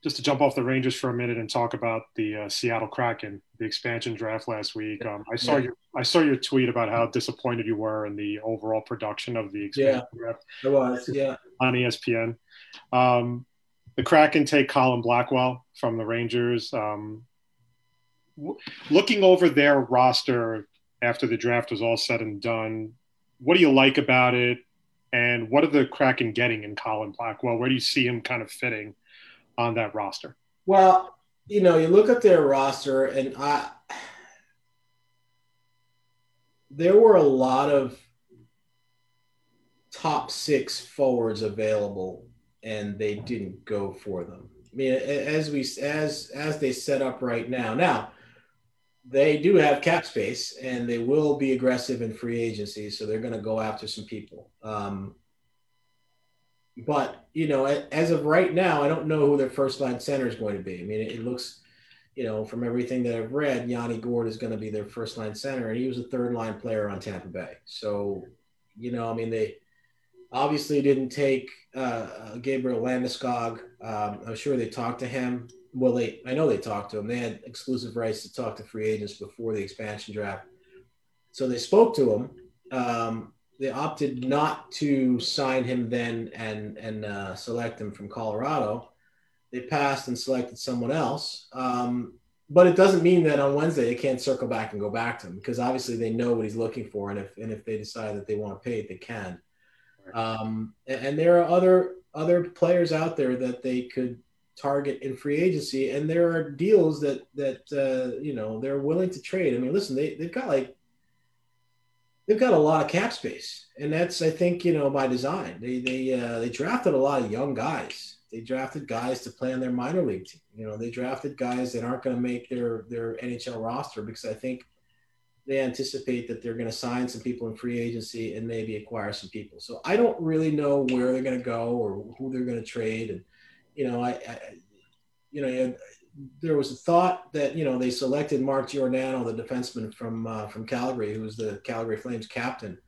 just to jump off the Rangers for a minute and talk about the uh, Seattle Kraken, the expansion draft last week. Um, I saw yeah. your I saw your tweet about how disappointed you were in the overall production of the expansion yeah, draft. It was, yeah, on ESPN. Um, the Kraken take Colin Blackwell from the Rangers. Um, w- looking over their roster after the draft was all said and done, what do you like about it? And what are the Kraken getting in Colin Blackwell? Where do you see him kind of fitting? On that roster? Well, you know, you look at their roster, and I there were a lot of top six forwards available, and they didn't go for them. I mean, as we as as they set up right now, now they do have cap space, and they will be aggressive in free agency, so they're going to go after some people. Um, but you know, as of right now, I don't know who their first line center is going to be. I mean, it, looks, you know, from everything that I've read, Yanni Gourde is going to be their first line center, and he was a third line player on Tampa Bay. So, you know, I mean, they obviously didn't take uh, uh Gabriel Landeskog. Um, I'm sure they talked to him. Well, they I know they talked to him. They had exclusive rights to talk to free agents before the expansion draft, so they spoke to him. Um, they opted not to sign him then and and uh, select him from Colorado. They passed and selected someone else. Um, but it doesn't mean that on Wednesday they can't circle back and go back to him because obviously they know what he's looking for, and if and if they decide that they want to pay it, they can. Um, and, and there are other other players out there that they could target in free agency, and there are deals that that uh, you know they're willing to trade. I mean, listen, they they've got like they've got a lot of cap space, and that's I think you know by design. They they uh, they drafted a lot of young guys. They drafted guys to play on their minor league team. You know, they drafted guys that aren't going to make their their NHL roster because I think they anticipate that they're going to sign some people in free agency and maybe acquire some people. So I don't really know where they're going to go or who they're going to trade. And you know, I, I you know, there was a thought that you know they selected Mark Giordano, the defenseman from uh, from Calgary, who was the Calgary Flames captain,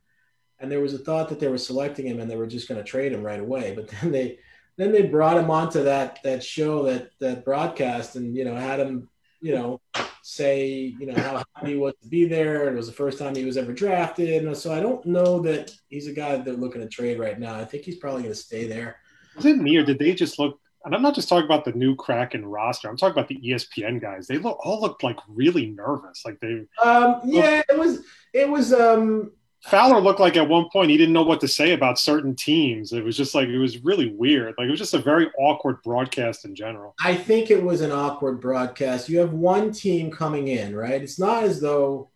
and there was a thought that they were selecting him and they were just going to trade him right away. But then they then they brought him onto that that show that that broadcast and you know had him you know say you know how happy he was to be there. It was the first time he was ever drafted, and so I don't know that he's a guy that they're looking to trade right now. I think he's probably going to stay there. Was it me or did they just look and I'm not just talking about the new Kraken roster. I'm talking about the ESPN guys. They look all looked like really nervous. Like they. Um. Yeah. It was. It was. Um. Fowler looked like at one point he didn't know what to say about certain teams. It was just like it was really weird. Like it was just a very awkward broadcast in general. I think it was an awkward broadcast. You have one team coming in, right? It's not as though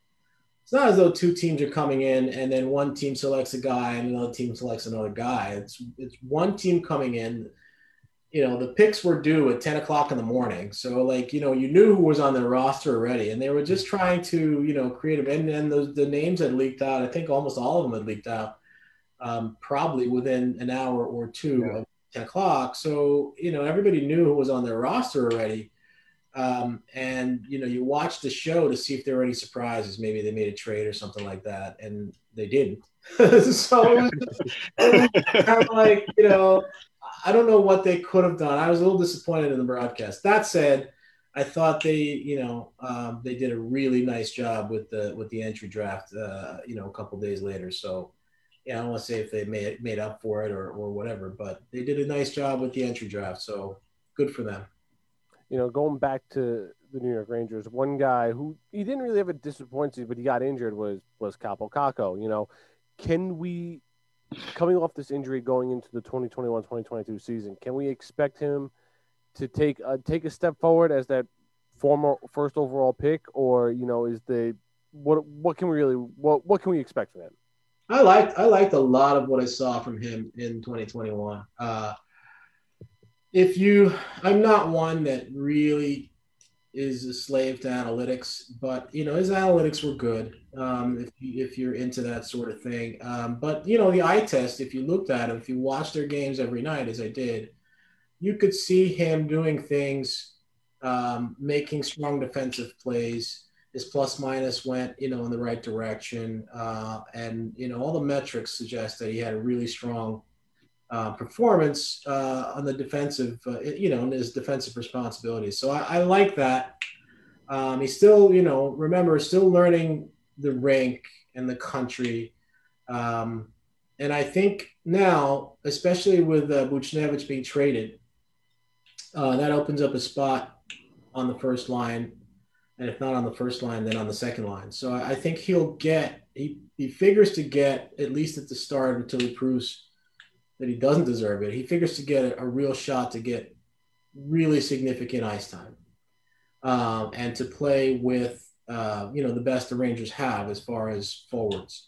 it's not as though two teams are coming in and then one team selects a guy and another team selects another guy. It's it's one team coming in you know, the picks were due at 10 o'clock in the morning. So, like, you know, you knew who was on their roster already, and they were just trying to, you know, create a, and then those, the names had leaked out. I think almost all of them had leaked out, um, probably within an hour or two Yeah. of 10 o'clock. So, you know, everybody knew who was on their roster already. Um, and, you know, you watch the show to see if there were any surprises. Maybe they made a trade or something like that, and they didn't. so, it was just, it was kind of like, you know, I don't know what they could have done. I was a little disappointed in the broadcast. That said, I thought they, you know, um, they did a really nice job with the with the entry draft. Uh, you know, a couple days later. So, yeah, I don't want to say if they made made up for it or or whatever, but they did a nice job with the entry draft. So, good for them. You know, going back to the New York Rangers, one guy who he didn't really have a disappointment, but he got injured was was Kaapo Kakko. You know, can we coming off this injury going into the 2021-2022 season, can we expect him to take a, take a step forward as that former first overall pick, or you know, is the what what can we really what what can we expect from him? I liked I liked a lot of what I saw from him in 2021. Uh, if you, I'm not one that really is a slave to analytics, but you know his analytics were good. Um, if you, if you're into that sort of thing, um, but you know the eye test. If you looked at him, if you watched their games every night, as I did, you could see him doing things, um, making strong defensive plays his plus minus went you know in the right direction uh, and you know all the metrics suggest that he had a really strong uh, performance uh, on the defensive uh, you know his defensive responsibilities. So i, I like that. Um, he's still you know remember still learning the rink and the country. Um, and i think now especially with uh, Buchnevich being traded uh, that opens up a spot on the first line. And if not on the first line, then on the second line. So I, I think he'll get he he figures to get at least at the start until he proves that he doesn't deserve it. He figures to get a, a real shot to get really significant ice time, um, and to play with uh, you know the best the Rangers have as far as forwards.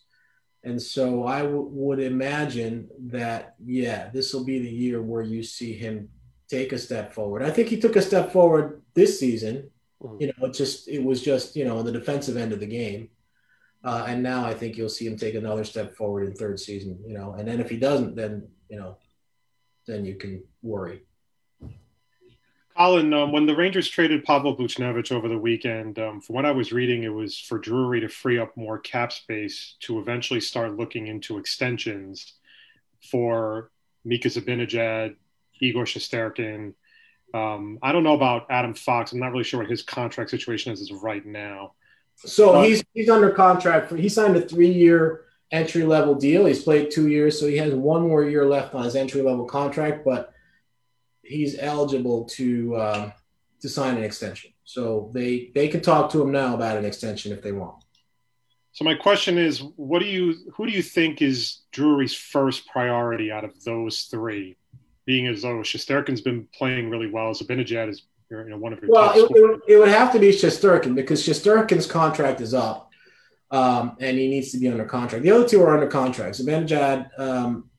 And so I w- would imagine that yeah, this will be the year where you see him take a step forward. I think he took a step forward this season you know, it just it was just you know on the defensive end of the game, uh, and now I think you'll see him take another step forward in third season. You know, and then if he doesn't, then you know, then you can worry. Colin, um, when the Rangers traded Pavel Buchnevich over the weekend, um, from what I was reading, it was for Drury to free up more cap space to eventually start looking into extensions for Mika Zibanejad, Igor Shesterkin. Um, I don't know about Adam Fox. I'm not really sure what his contract situation is of right now. So Uh, he's he's under contract for he signed a three year entry level deal. He's played two years, so he has one more year left on his entry level contract, but he's eligible to um, to sign an extension. So they they can talk to him now about an extension if they want. So my question is, what do you who do you think is Drury's first priority out of those three? Being as though Shesterkin's been playing really well, Zibanejad is you know one of your Well, it, it, would, it would have to be Shesterkin because Shesterkin's contract is up, um, and he needs to be under contract. The other two are under contract. So Zibanejad um,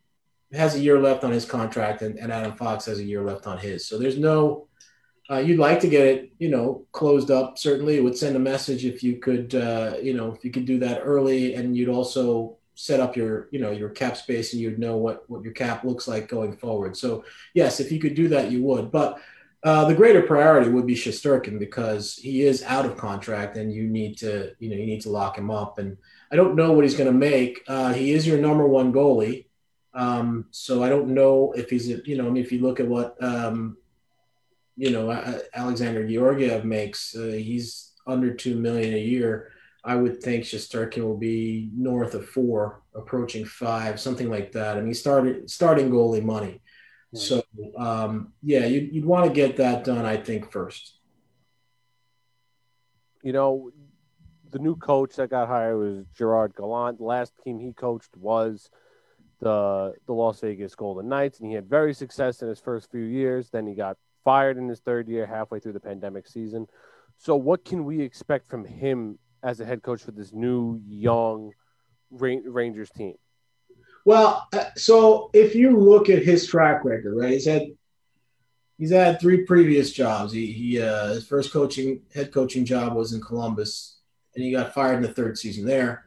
has a year left on his contract, and, and Adam Fox has a year left on his. So there's no. Uh, you'd like to get it, you know, closed up. Certainly, it would send a message if you could, uh, you know, if you could do that early, and you'd also set up your, you know, your cap space, and you'd know what what your cap looks like going forward. So yes, if you could do that, you would. But uh, the greater priority would be Shesterkin because he is out of contract and you need to, you know, you need to lock him up. And I don't know what he's going to make. Uh, he is your number one goalie. Um, so I don't know if he's, you know, I mean, if you look at what, um, you know, Alexander Georgiev makes, uh, he's under 2 million a year. I would think Shesterkin will be north of four, approaching five, something like that. I mean, started starting goalie money. So um, yeah, you'd, you'd want to get that done, I think, first. you know, the new coach that got hired was Gerard Gallant. The last team he coached was the the Las Vegas Golden Knights, and he had very success in his first few years. Then he got fired in his third year, halfway through the pandemic season. So, what can we expect from him as a head coach for this new young Rangers team? Well, uh, so if you look at his track record, right, he's had he's had three previous jobs. He, he uh, his first coaching head coaching job was in Columbus, and he got fired in the third season there.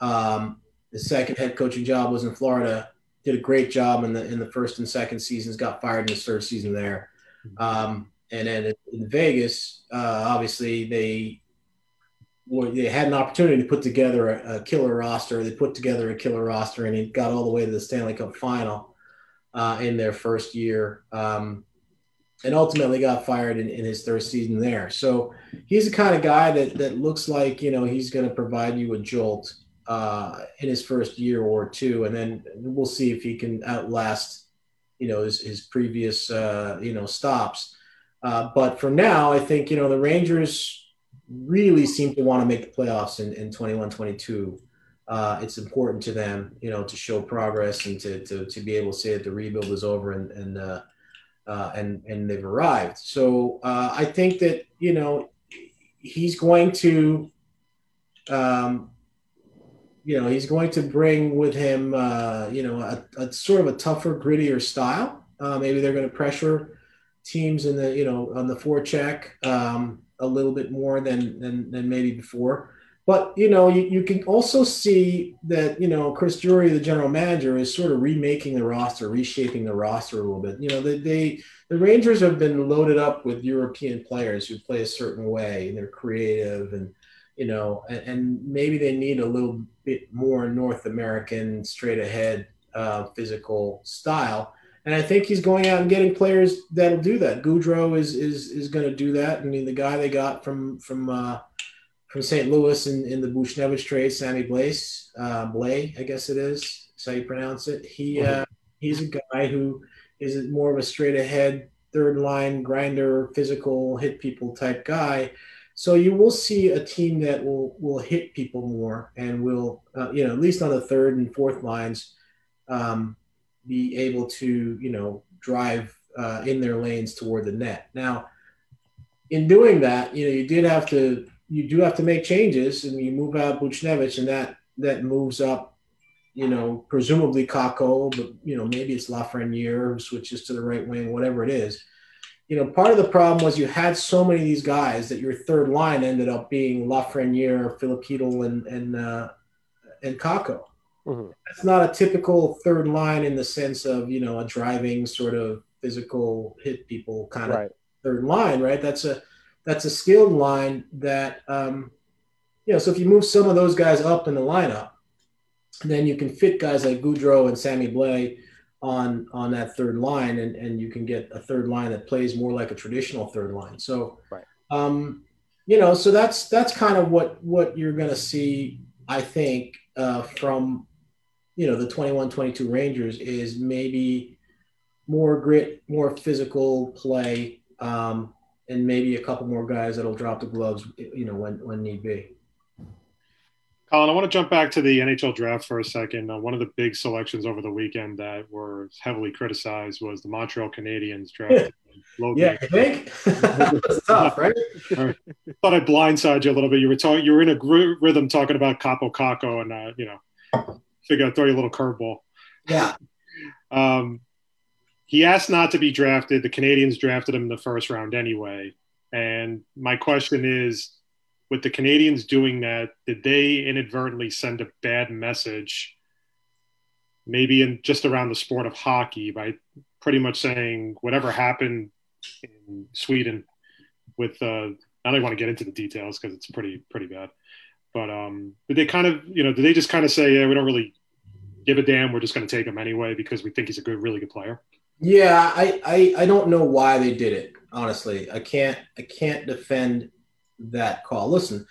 Um, his second head coaching job was in Florida. Did a great job in the in the first and second seasons. Got fired in his third season there. Um, and then in Vegas, uh, obviously they they had an opportunity to put together a, a, killer roster. They put together a killer roster, and he got all the way to the Stanley Cup final uh, in their first year, um, and ultimately got fired in, in, his third season there. So he's the kind of guy that that looks like you know he's going to provide you a jolt uh, in his first year or two, and then we'll see if he can outlast you know his, his previous uh, you know stops. Uh, but for now, I think you know the Rangers really seem to want to make the playoffs in, in 21 22 uh, it's important to them you know to show progress and to, to, to be able to say that the rebuild is over and and uh, uh, and and they've arrived. So uh, i think that you know he's going to um, you know he's going to bring with him uh, you know a, a, sort of a tougher grittier style. Uh, maybe they're going to pressure teams in the you know on the forecheck. Um, a little bit more than than, than maybe before. But you know, you, you can also see that you know Chris Drury, the general manager, is sort of remaking the roster, reshaping the roster a little bit. You know, they, they the Rangers have been loaded up with European players who play a certain way and they're creative and you know, and, and maybe they need a little bit more North American, straight ahead, uh, physical style and I think he's going out and getting players that'll do that. Goodrow is is is going to do that. I mean, the guy they got from from uh, from St. Louis in, in the Buchnevich trade, Sammy Blaze, uh, Blay, I guess it is. That's how you pronounce it. He uh, he's a guy who is more of a straight ahead, third line grinder, physical, hit people type guy. So you will see a team that will will hit people more and will, uh, you know, at least on the third and fourth lines. Um, be able to, you know, drive uh, in their lanes toward the net. Now, in doing that, you know, you did have to, you do have to make changes, and you move out Buchnevich, and that that moves up, you know, presumably Kakko, but you know, maybe it's Lafreniere who switches to the right wing, whatever it is. You know, part of the problem was you had so many of these guys that your third line ended up being Lafreniere, Filipino, and and uh, and Kakko. Mm-hmm. That's not a typical third line in the sense of you know a driving sort of physical hit people kind of right. third line, right? That's a that's a skilled line that um, you know. So if you move some of those guys up in the lineup, then you can fit guys like Goodrow and Sammy Blais on on that third line, and and you can get a third line that plays more like a traditional third line. So, right. um, you know, so that's that's kind of what what you're going to see, I think, uh, from you know the 21 22 rangers is maybe more grit more physical play um, and maybe a couple more guys that'll drop the gloves you know when when need be Colin, I want to jump back to the NHL draft for a second. Uh, one of the big selections over the weekend that were heavily criticized was the Montreal Canadiens draft. yeah, I think that's tough, right? I thought I'd blindside you a little bit. You were talking, you were in a gr- rhythm talking about Kaapo Kakko, and uh, you know, figure I'd throw you a little curveball. Yeah. um, he asked not to be drafted. The Canadiens drafted him in the first round anyway. And my question is, with the Canadiens doing that, did they inadvertently send a bad message, maybe in just around the sport of hockey, by pretty much saying whatever happened in Sweden with uh, I don't want to get into the details because it's pretty pretty bad. But um, did they kind of, you know, did they just kind of say, yeah, we don't really give a damn. We're just going to take him anyway because we think he's a good, really good player. Yeah, I, I, I don't know why they did it. Honestly, I can't, I can't defend that call. Listen,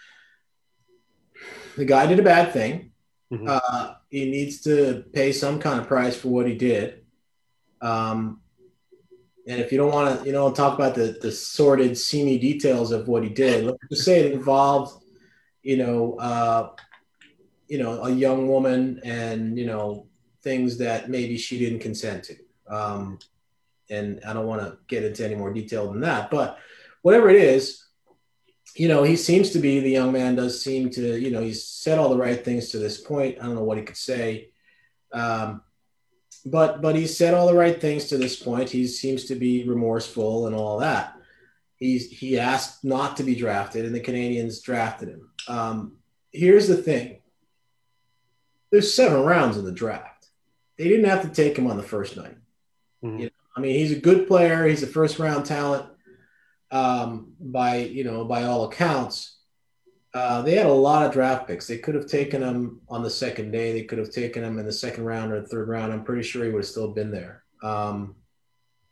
the guy did a bad thing. Mm-hmm. Uh, he needs to pay some kind of price for what he did. Um, and if you don't want to, you know, talk about the the sordid, seamy details of what he did, let's just say it involved you know, uh, you know, a young woman and, you know, things that maybe she didn't consent to. Um, and I don't want to get into any more detail than that, but whatever it is, you know, he seems to be the young man does seem to, you know, he's said all the right things to this point. I don't know what he could say. Um, but but he said all the right things to this point. He seems to be remorseful and all that. He's he asked not to be drafted, and the Canadiens drafted him. Um, here's the thing: there's seven rounds in the draft. They didn't have to take him on the first night. Mhm. You know, I mean, he's a good player. He's a first round talent um, by you know by all accounts. Uh, they had a lot of draft picks. They could have taken him on the second day. They could have taken him in the second round or the third round. I'm pretty sure he would have still been there. Um,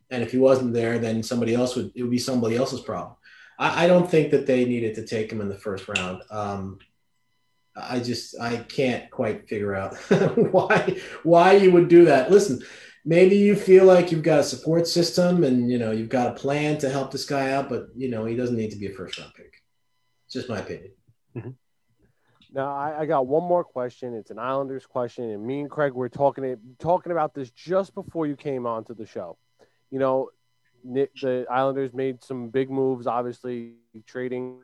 and if he wasn't there, then somebody else would. It would be somebody else's problem. I, I don't think that they needed to take him in the first round. Um, I just I can't quite figure out why why you would do that. Listen, maybe you feel like you've got a support system and you know you've got a plan to help this guy out, but you know he doesn't need to be a first round pick. It's just my opinion. Now I, I got one more question. It's an Islanders question, and me and Craig were talking talking about this just before you came on to the show. You know, the Islanders made some big moves, obviously trading,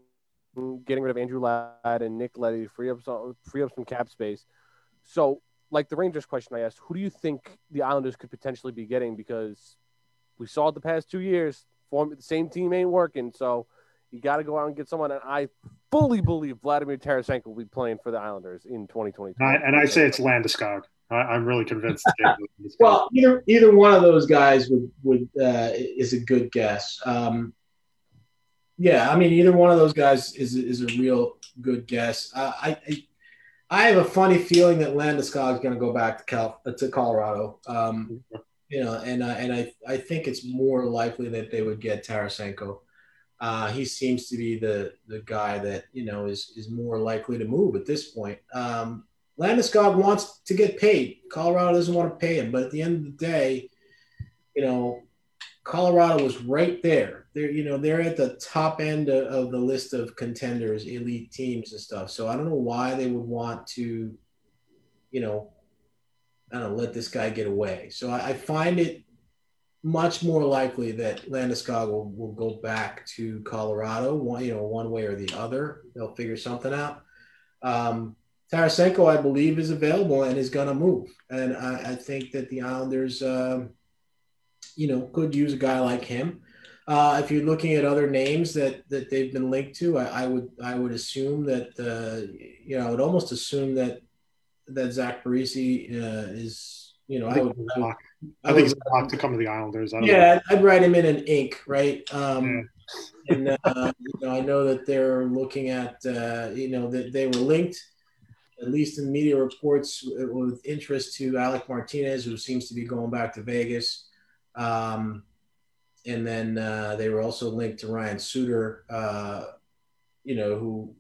getting rid of Andrew Ladd and Nick Leddy, free up some, free up some cap space. So, like the Rangers question I asked, who do you think the Islanders could potentially be getting? Because we saw the past two years, form the same team ain't working. So you got to go out and get someone. And I fully believe Vladimir Tarasenko will be playing for the Islanders in 2022. And I, and I say it's Landeskog. I, I'm really convinced. Well, either either one of those guys would would uh, is a good guess. Um, yeah, I mean, either one of those guys is is a real good guess. Uh, I, I I have a funny feeling that Landeskog is going to go back to Cal uh, to Colorado. Um, you know, and uh, and I I think it's more likely that they would get Tarasenko. Uh, he seems to be the the guy that you know is is more likely to move at this point. Um, Landeskog wants to get paid. Colorado doesn't want to pay him, but at the end of the day, you know, Colorado was right there. They're you know they're at the top end of, of the list of contenders, elite teams and stuff. So I don't know why they would want to, you know, I don't know, let this guy get away. So I, I find it much more likely that Landeskog will, will go back to Colorado, one you know one way or the other. They'll figure something out. Um, Tarasenko, I believe, is available and is going to move, and I, I think that the Islanders, um, you know, could use a guy like him. Uh, if you're looking at other names that that they've been linked to, I, I would I would assume that uh, you know I would almost assume that that Zach Parise uh, is you know I I think would, I would. I think he's locked to come to the Islanders. I don't know. yeah, I'd write him in an ink, right? Um, and uh, you know, I know that they're looking at, uh, you know, that they were linked, at least in media reports, with interest to Alec Martinez, who seems to be going back to Vegas. Um, and then uh, they were also linked to Ryan Suter, uh, you know, who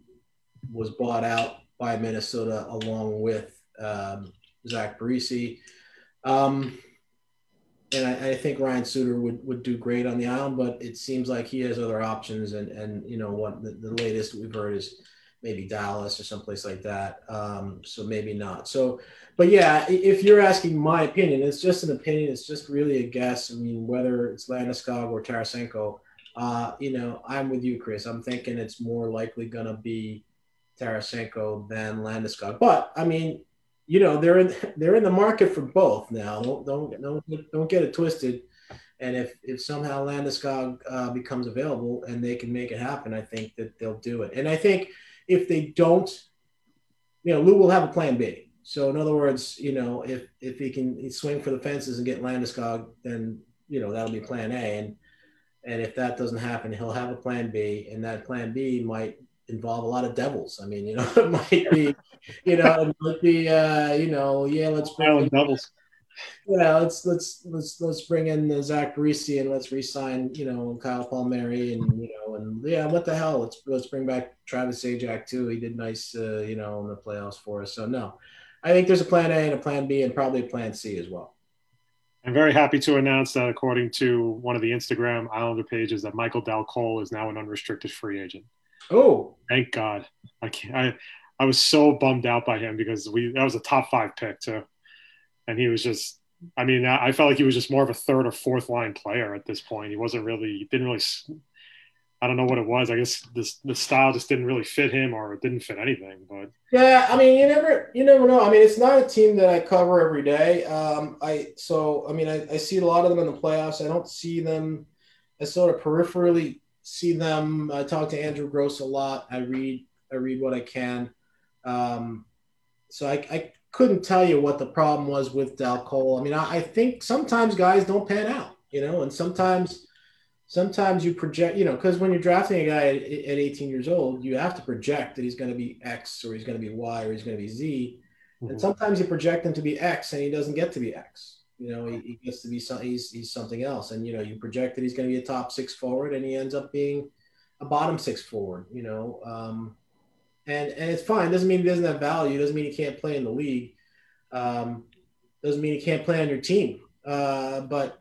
was bought out by Minnesota along with um, Zach Parise. Um, and I, I think Ryan Suter would, would do great on the island, but it seems like he has other options. And, and you know, what the, the latest we've heard is maybe Dallas or someplace like that. Um, so maybe not. So, but yeah, if you're asking my opinion, it's just an opinion. It's just really a guess. I mean, whether it's Landeskog or Tarasenko, uh, you know, I'm with you, Chris. I'm thinking it's more likely going to be Tarasenko than Landeskog. But I mean, you know, they're in they're in the market for both now. Don't don't don't, don't get it twisted. And if if somehow Landeskog uh, becomes available and they can make it happen, I think that they'll do it. And I think if they don't, you know, Lou will have a plan B. So in other words, you know, if if he can swing for the fences and get Landeskog, then you know that'll be plan A. And and if that doesn't happen, he'll have a plan B, and that plan B might involve a lot of devils. I mean, you know, it might be, you know, it might be, uh, you know, yeah, let's bring Island in, yeah, let's let's let's let's bring in uh, Zach Parise and let's re-sign, you know, Kyle Palmieri and you know, and yeah, what the hell? Let's let's bring back Travis Zajac too. He did nice, uh, you know, in the playoffs for us. So no, I think there's a plan A and a plan B and probably a plan C as well. I'm very happy to announce that according to one of the Instagram Islander pages, that Michael Dal Colle is now an unrestricted free agent. Oh, Thank God. I can't, I I was so bummed out by him because we that was a top five pick too, and he was just. I mean, I felt like he was just more of a third or fourth line player at this point. He wasn't really he didn't really, I don't know what it was. I guess this the style just didn't really fit him, or it didn't fit anything. But Yeah, I mean, you never, you never know. I mean, it's not a team that I cover every day. Um, I so, I mean, I, I see a lot of them in the playoffs. I don't see them. I sort of peripherally see them. I talk to Andrew Gross a lot. I read, I read what I can. Um, so I, I couldn't tell you what the problem was with Dal Colle. I mean, I, I think sometimes guys don't pan out, you know, and sometimes sometimes you project, you know, because when you're drafting a guy at, at 18 years old, you have to project that he's going to be X or he's going to be Y or he's going to be Z. And sometimes you project him to be X and he doesn't get to be X. You know, he, he gets to be some, he's, he's something else. And, you know, you project that he's going to be a top six forward and he ends up being a bottom six forward, you know. Um, and, and it's fine. Doesn't mean he doesn't have value. Doesn't mean he can't play in the league. Um, doesn't mean he can't play on your team. Uh, but,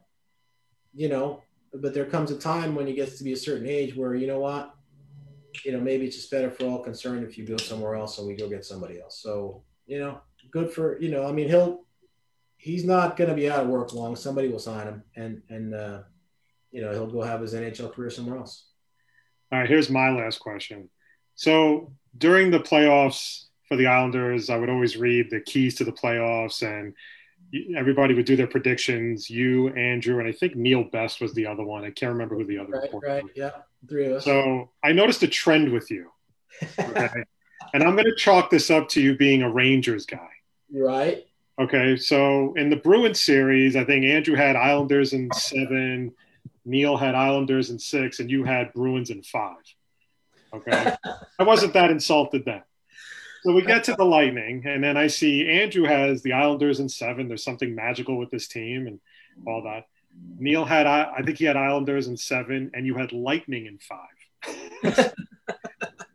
you know, but there comes a time when he gets to be a certain age where you know what you know maybe it's just better for all concerned if you go somewhere else and we go get somebody else so you know good for you know i mean he'll he's not going to be out of work long somebody will sign him and and uh you know he'll go have his nhl career somewhere else all right, here's my last question. So during the playoffs for the Islanders, I would always read the keys to the playoffs, and everybody would do their predictions. You, Andrew, and I think Neil Best was the other one. I can't remember who the other right right was. yeah three of us So I noticed a trend with you. Okay. and I'm going to chalk this up to you being a Rangers guy. right Okay. So in the Bruins series, I think Andrew had Islanders in seven, Neil had Islanders in six, and you had Bruins in five. Okay. I wasn't that insulted then. So we get to the Lightning, and then I see Andrew has the Islanders in seven. There's something magical with this team and all that. Neil had, I think he had Islanders in seven, and you had Lightning in five.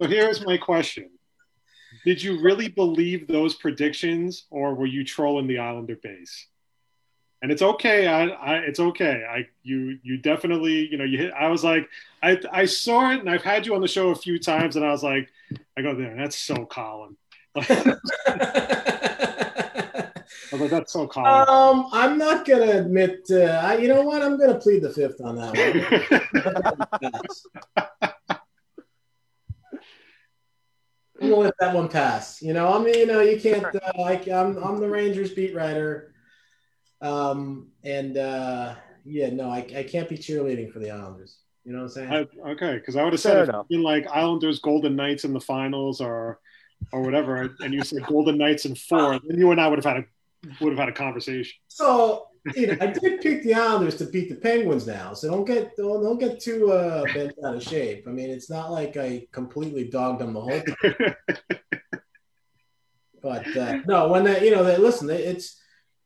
so here's my question Did you really believe those predictions, or were you trolling the Islander base? And it's okay. I, I, it's okay. I, you, you definitely, you know, you hit. I was like, I, I saw it, and I've had you on the show a few times, and I was like, I go there. That's so Colin. I was like, that's so Colin. um i'm not gonna admit uh, I, you know what i'm gonna plead the fifth on that one I'm gonna let that one pass. You know, I mean, you know, you can't. Uh, like, I'm I'm the Rangers beat writer, um, and uh, yeah, no, I, I can't be cheerleading for the Islanders. You know what I'm saying? I, okay, because I would have said if enough. in like Islanders Golden Knights in the finals or or whatever, and you said Golden Knights in four, then you and I would have had a would have had a conversation. so, you know, I did pick the Islanders to beat the Penguins now, so don't get don't, don't get too uh, bent out of shape. I mean, it's not like I completely dogged them the whole time. But uh, no, when they, you know, they listen, it's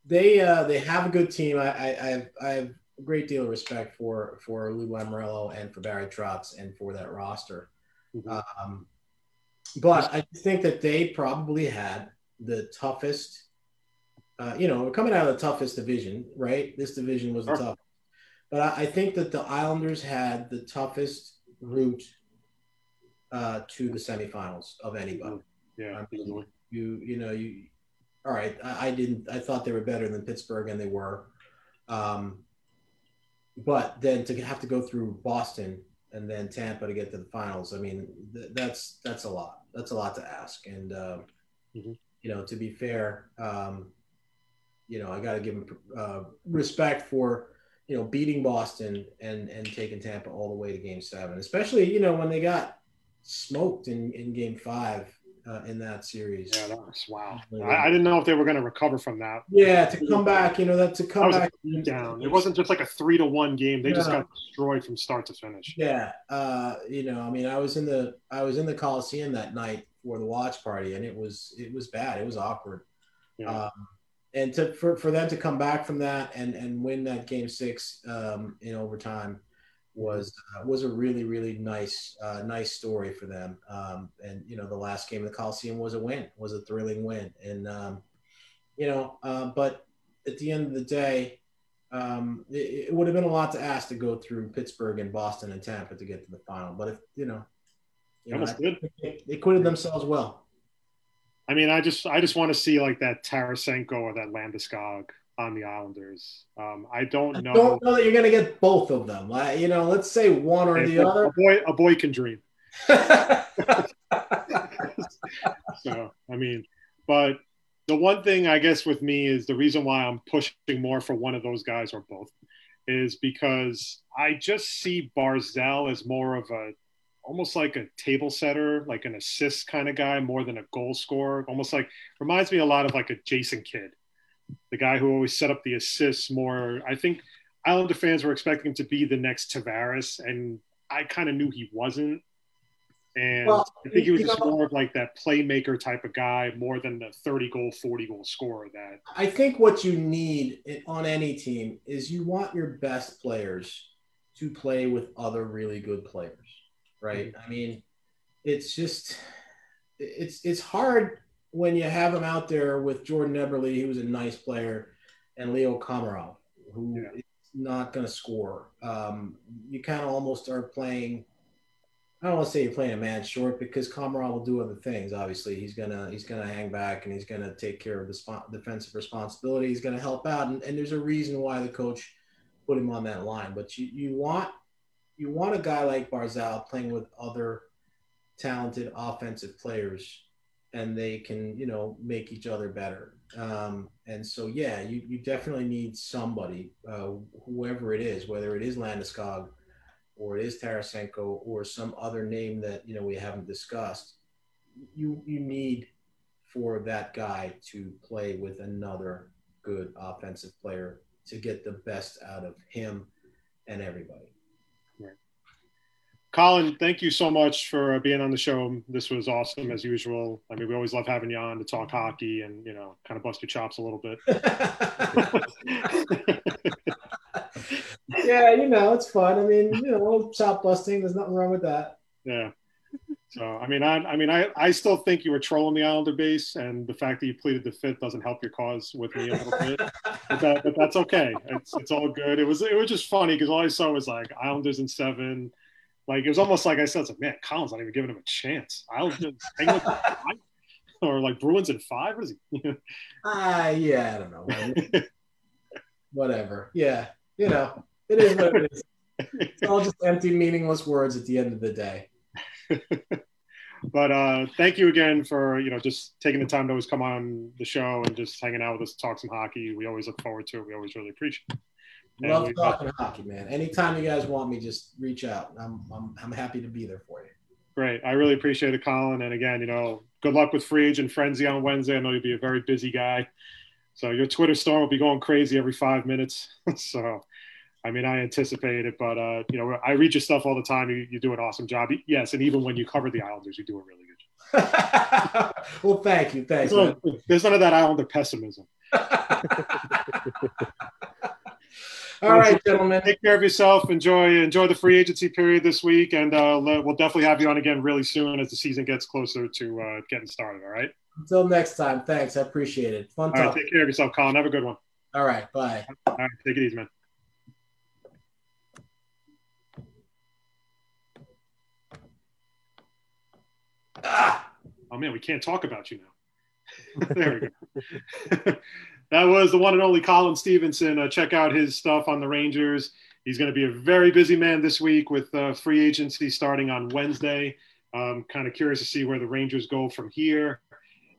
they uh, they have a good team. I, I, I have I have a great deal of respect for for Lou Lamoriello and for Barry Trotz and for that roster. Mhm. Um, but I think that they probably had the toughest. Uh, you know, we're coming out of the toughest division, right? This division was the Sure. toughest. But I, I think that the Islanders had the toughest route uh, to the semifinals of anybody yeah, I mean, you you know you all right I, I didn't i thought they were better than pittsburgh and they were. Um but then to have to go through boston and then tampa to get to the finals i mean th- that's that's a lot. That's a lot to ask. And um Mhm. you know to be fair um you know i got to give them uh, respect for you know beating boston and and taking tampa all the way to game seven especially you know when they got smoked in in game five uh, in that series Yeah, that was wow. I, I didn't know if they were going to recover from that. Yeah, to come back, you know, that to That come a back. down. It wasn't just like a three to one game. They just got destroyed from start to finish. Yeah, uh, you know, I mean, I was in the I was in the Coliseum that night for the watch party, and it was it was bad. It was awkward. Yeah. Um, and to for, for them to come back from that and and win that game six um, in overtime was uh, was a really really nice uh, nice story for them. Um, and you know, the last game of the Coliseum was a win, was a thrilling win, and um, you know, uh, but at the end of the day, um, it, it would have been a lot to ask to go through Pittsburgh and Boston and Tampa to get to the final. But if you know, you know, Almost good. they, they acquitted themselves well. I mean, I just I just want to see like that Tarasenko or that Landeskog on the Islanders. Um, I don't know. I don't know that you're going to get both of them. I, you know, let's say one or the a, other. boy, a boy can dream. So I mean, but the one thing I guess with me is the reason why I'm pushing more for one of those guys or both is because I just see Barzal as more of a almost like a table setter, like an assist kind of guy, more than a goal scorer. Almost like reminds me a lot of like a Jason Kidd, the guy who always set up the assists more. I think Islander fans were expecting him to be the next Tavares, and I kind of knew he wasn't. And Well, I think he was just know- more of like that playmaker type of guy, more than the 30 goal, 40 goal scorer that I think what you need on any team is you want your best players to play with other really good players, right? Mm-hmm. I mean, it's just it's it's hard when you have him out there with Jordan Eberle, who's a nice player, and Leo Komarov, who Yeah. is not going to score. Um, you kind of almost are playing. I don't want to say you're playing a man short because Komarov will do other things. Obviously, he's gonna he's gonna hang back and he's gonna take care of the spot, defensive responsibility. He's gonna help out, and, and there's a reason why the coach put him on that line. But you you want you want a guy like Barzal playing with other talented offensive players, and they can you know make each other better. Um, and so yeah, you you definitely need somebody, uh, whoever it is, whether it is Landeskog or it is Tarasenko or some other name that you know we haven't discussed, you you need for that guy to play with another good offensive player to get the best out of him and everybody. Colin, thank you so much for uh, being on the show. This was awesome as usual. I mean, we always love having you on to talk hockey and you know, kind of bust your chops a little bit. yeah, you know, it's fun. I mean, you know, chop busting, there's nothing wrong with that. yeah. So I mean, I, I mean, I, I still think you were trolling the Islander base, and the fact that you pleaded the fifth doesn't help your cause with me a little bit. But, that, but that's okay. It's it's all good. It was it was just funny because all I saw was like Islanders in seven. Like it was almost like I said, it's like man, Colin's not even giving him a chance. Islanders Penguins in five? or like Bruins in five. What is he? Ah, yeah, I don't know. Whatever. Yeah, you know, it is what it is. It's all just empty, meaningless words at the end of the day. but uh, thank you again for you know just taking the time to always come on the show and just hanging out with us, talk some hockey. We always look forward to it. We always really appreciate. it. Love talking hockey, man. Anytime you guys want me, just reach out. I'm, I'm, I'm happy to be there for you. Great. I really appreciate it, Colin. And again, you know, good luck with free agent frenzy on Wednesday. I know you'll be a very busy guy. So your Twitter storm will be going crazy every five minutes. so, I mean, I anticipate it, but, uh, you know, I read your stuff all the time. You, you do an awesome job. Yes. And even when you cover the Islanders, you do a really good job. well, thank you. Thanks, There's there's none of that Islander pessimism. All right, gentlemen. Take care of yourself. Enjoy enjoy the free agency period this week. And uh, we'll definitely have you on again really soon as the season gets closer to uh, getting started. All right. Until next time. Thanks. I appreciate it. Fun All right. talk. Take care of yourself, Colin. Have a good one. All right. Bye. All right. Take it easy, man. Ah! Oh man, we can't talk about you now. there we go. that was the one and only Colin Stephenson. Uh, check out his stuff on the Rangers. He's going to be a very busy man this week with uh, free agency starting on Wednesday. Um, kind of curious to see where the Rangers go from here.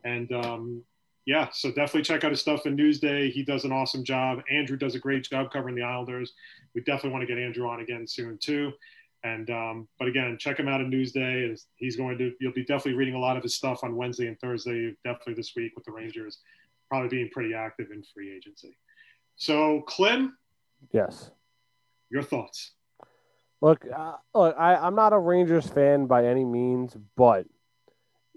And um, yeah, so definitely check out his stuff in Newsday. He does an awesome job. Andrew does a great job covering the Islanders. We definitely want to get Andrew on again soon too. And um, but again, check him out in Newsday. He's going to you'll be definitely reading a lot of his stuff on Wednesday and Thursday, definitely this week with the Rangers, probably being pretty active in free agency. So, Clem, Yes. your thoughts? Look, uh, look, I, I'm not a Rangers fan by any means, but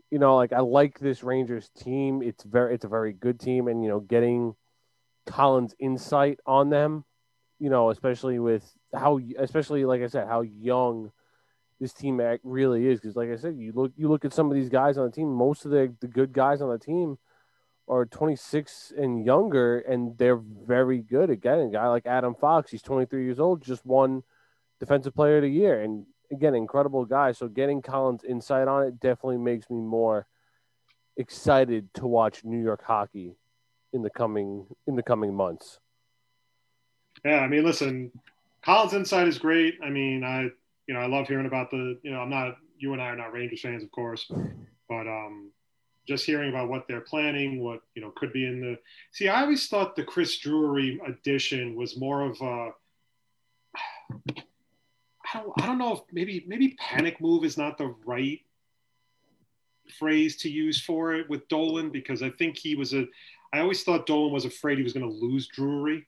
you know, like I like this Rangers team. It's very, it's a very good team, and you know, getting Colin's insight on them, you know, especially with how, especially like I said, how young this team really is. Because like I said, you look, you look at some of these guys on the team. Most of the the good guys on the team are 26 and younger, and they're very good. Again, a guy like Adam Fox, he's 23 years old, just won defensive player of the year and again incredible guy so getting Colin's insight on it definitely makes me more excited to watch new york hockey in the coming in the coming months. Yeah, I mean, listen, Colin's insight is great. I mean, I you know I love hearing about the you know I'm not you and I are not Rangers fans, of course, but um, just hearing about what they're planning, what you know could be in the. See, I always thought the Chris Drury addition was more of a. I don't, I don't know if maybe maybe panic move is not the right phrase to use for it with Dolan because I think he was a. I always thought Dolan was afraid he was going to lose Drury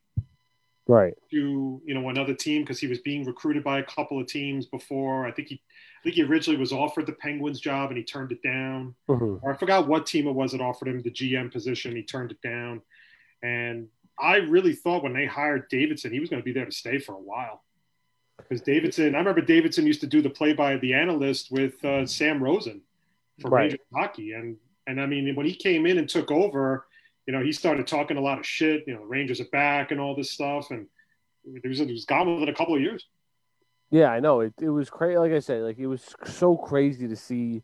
Right. to you know another team because he was being recruited by a couple of teams before. I think he, think he originally was offered the Penguins job and he turned it down. Mhm. Or I forgot what team it was that offered him the GM position. He turned it down, and I really thought when they hired Davidson, he was going to be there to stay for a while. Because Davidson, I remember Davidson used to do the play by the analyst with uh, Sam Rosen for Right. Rangers hockey, and and I mean when he came in and took over, you know he started talking a lot of shit. You know the Rangers are back and all this stuff, and it was, it was gone within a couple of years. Yeah, I know. It it was crazy. Like I said, like it was so crazy to see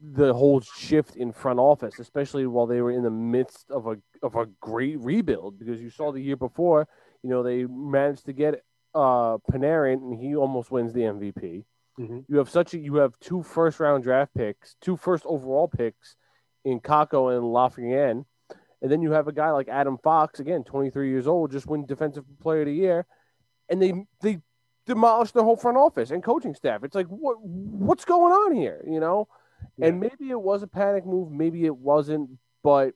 the whole shift in front office, especially while they were in the midst of a of a great rebuild. Because you saw the year before, you know, they managed to get uh Panarin, and he almost wins the MVP. Mhm. You have such a you have two first round draft picks, two first overall picks in Kakko and Lafreniere. And then you have a guy like Adam Fox, again, 23 years old, just win Defensive Player of the Year, and they they demolished the whole front office and coaching staff. It's like what what's going on here, you know? And maybe it was a panic move, maybe it wasn't, but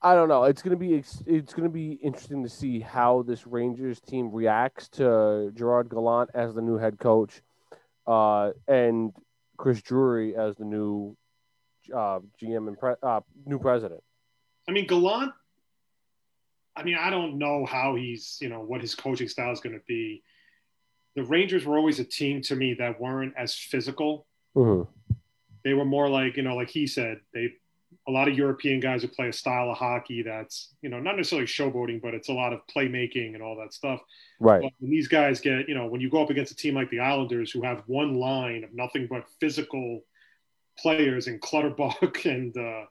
I don't know. It's gonna be it's gonna be interesting to see how this Rangers team reacts to Gerard Gallant as the new head coach, uh, and Chris Drury as the new uh, GM and pre- uh, new president. I mean, Gallant. I mean, I don't know how he's, you know, what his coaching style is going to be. The Rangers were always a team to me that weren't as physical. Mm-hmm. They were more like, you know, like he said, they a lot of European guys who play a style of hockey that's, you know, not necessarily showboating, but it's a lot of playmaking and all that stuff. Right. But when these guys get, you know, when you go up against a team like the Islanders who have one line of nothing but physical players and Clutterbuck and uh,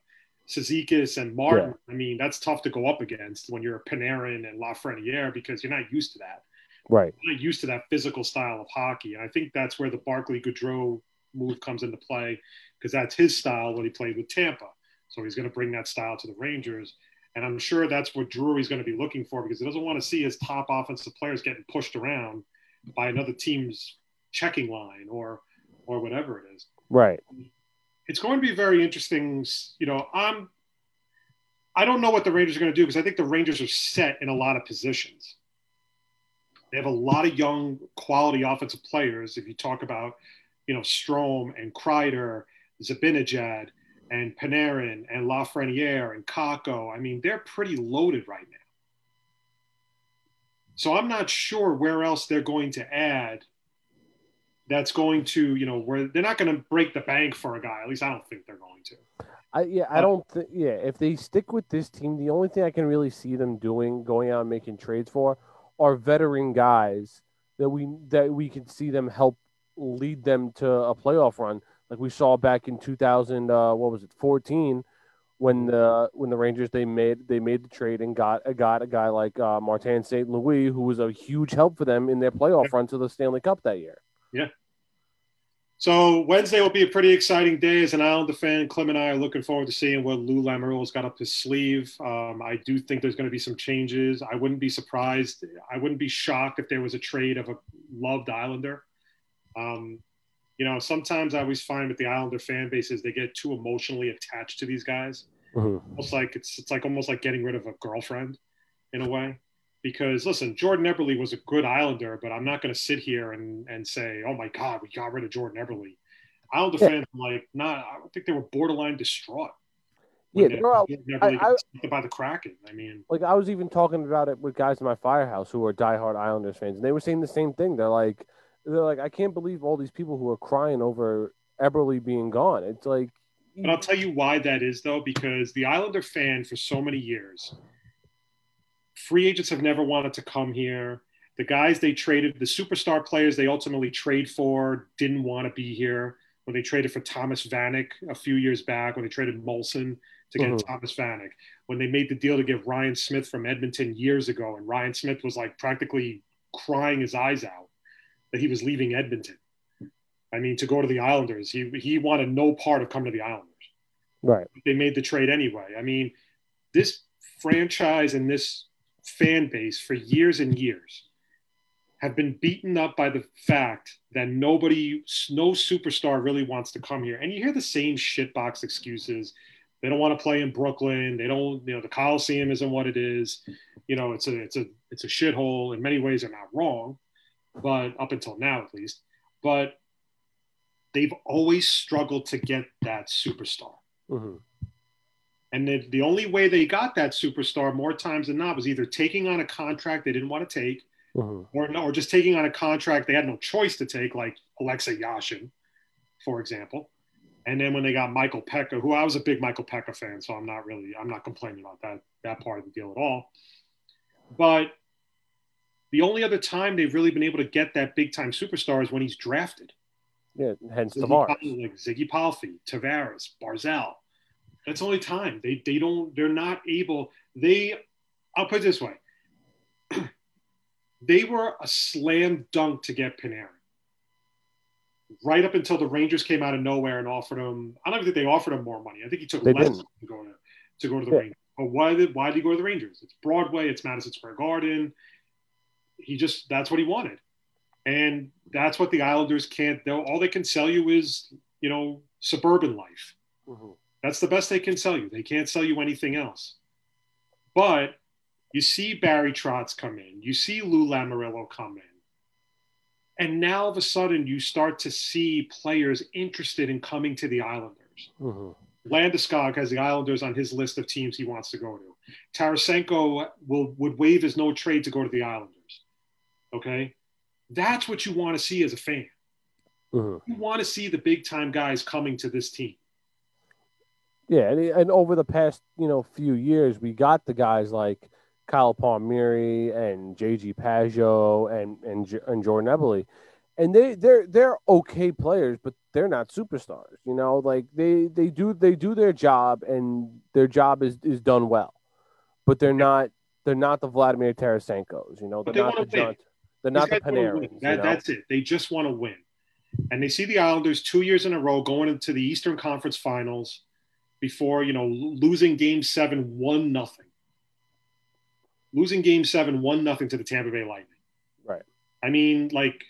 Cizikas and Martin, I mean, that's tough to go up against when you're a Panarin and Lafreniere because you're not used to that. Right. You're not used to that physical style of hockey. And I think that's where the Barclay Goodrow move comes into play because that's his style when he played with Tampa. So he's going to bring that style to the Rangers. And I'm sure that's what Drury's going to be looking for because he doesn't want to see his top offensive players getting pushed around by another team's checking line or or whatever it is. Right. It's going to be very interesting. You know, I'm I don't know what the Rangers are going to do because I think the Rangers are set in a lot of positions. They have a lot of young, quality offensive players. If you talk about, you know, Strome and Kreider, Zibanejad, and Panarin and Lafreniere and Kakko. I mean, they're pretty loaded right now. So I'm not sure where else they're going to add. That's going to, you know, where they're not going to break the bank for a guy. At least I don't think they're going to. I yeah, I don't think yeah. If they stick with this team, the only thing I can really see them doing, going out and making trades for, are veteran guys that we that we can see them help lead them to a playoff run, like we saw back in 2000. Uh, what was it, 14, when the when the Rangers they made they made the trade and got a got a guy like uh, Martin St. Louis, who was a huge help for them in their playoff run to the Stanley Cup that year. So Wednesday will be a pretty exciting day as an Islander fan. Clem and I are looking forward to seeing what Lou Lamoriello's got up his sleeve. Um, I do think there's going to be some changes. I wouldn't be surprised. I wouldn't be shocked if there was a trade of a loved Islander. Um, you know, sometimes I always find with the Islander fan bases they get too emotionally attached to these guys. Mhm. Almost like it's it's like almost like getting rid of a girlfriend in a way. Because listen, Jordan Eberle was a good Islander, but I'm not going to sit here and, and say, "Oh my God, we got rid of Jordan Eberle." Islander Yeah. fans, like, nah, I don't think they were borderline distraught. Yeah, they- they're all- Jordan Eberle I- I- by the Kraken. I mean, like I was even talking about it with guys in my firehouse who are diehard Islanders fans, and they were saying the same thing. They're like, they're like, I can't believe all these people who are crying over Eberle being gone. It's like, But I'll tell you why that is, though, because the Islander fan for so many years, free agents have never wanted to come here. The guys they traded, the superstar players they ultimately trade for, didn't want to be here. when they traded for Thomas Vanek a few years back, when they traded Moulson to get Mhm. Thomas Vanek, when they made the deal to get Ryan Smyth from Edmonton years ago, and Ryan Smyth was like practically crying his eyes out that he was leaving Edmonton. I mean, to go to the Islanders, he he wanted no part of coming to the Islanders Right. they made the trade anyway. I mean, this franchise and this fan base for years and years have been beaten up by the fact that nobody, no superstar really wants to come here. And you hear the same shitbox excuses. They don't want to play in Brooklyn. They don't, you know, the Coliseum isn't what it is. You know, it's a, it's a, it's a shithole. In many ways, they're not wrong, but up until now, at least. But they've always struggled to get that superstar. hmm And the, the only way they got that superstar more times than not was either taking on a contract they didn't want to take, hmm or no, or just taking on a contract they had no choice to take, like Alexei Yashin, for example. And then when they got Michael Peca, who I was a big Michael Peca fan, so I'm not really I'm not complaining about that that part of the deal at all. But the only other time they've really been able to get that big time superstar is when he's drafted. Yeah. Hence Ziggy, Tavares. Pal- like Ziggy Palffy, Tavares, Barzal. That's only time they they don't they're not able. They I'll put it this way. they were a slam dunk to get Panarin. Right up until the Rangers came out of nowhere and offered him. I don't even think they offered him more money. I think he took They less didn't. to go to to go to the Yeah. Rangers. But why did why did he go to the Rangers? It's Broadway. It's Madison Square Garden. He just that's what he wanted, and that's what the Islanders can't. They'll, all they can sell you is you know suburban life. Mhm. That's the best they can sell you. They can't sell you anything else. But you see Barry Trotz come in, you see Lou Lamoriello come in, and now all of a sudden you start to see players interested in coming to the Islanders. Mhm. Landeskog has the Islanders on his list of teams he wants to go to. Tarasenko will would waive his no trade to go to the Islanders. Okay, that's what you want to see as a fan. Mhm. You want to see the big time guys coming to this team. Yeah, and, and over the past you know few years, we got the guys like Kyle Palmieri and JG Pageau and and and Jordan Eberle, and they they're they're okay players, but they're not superstars. You know, like they they do they do their job, and their job is is done well, but they're not they're not the Vladimir Tarasenkos. You know, they're they not the. John, they're not the. Panarin. That, you know? That's it. They just want to win. And they see the Islanders two years in a row going into the Eastern Conference Finals before, you know, losing game seven, one nothing. Losing game seven, one nothing to the Tampa Bay Lightning. Right. I mean, like,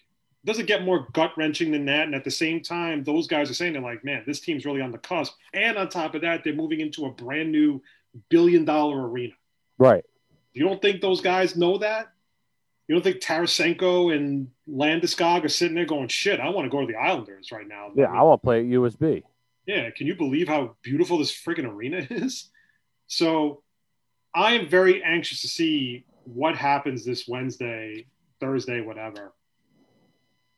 does it get more gut wrenching than that? And at the same time, those guys are saying they're like, man, this team's really on the cusp. And on top of that, they're moving into a brand new billion dollar arena. Right. You don't think those guys know that? You don't think Tarasenko and Landeskog are sitting there going, "Shit, I want to go to the Islanders right now." Yeah, I mean, I want to play at UBS. Yeah. Can you believe how beautiful this freaking arena is? So, I am very anxious to see what happens this Wednesday, Thursday, whatever.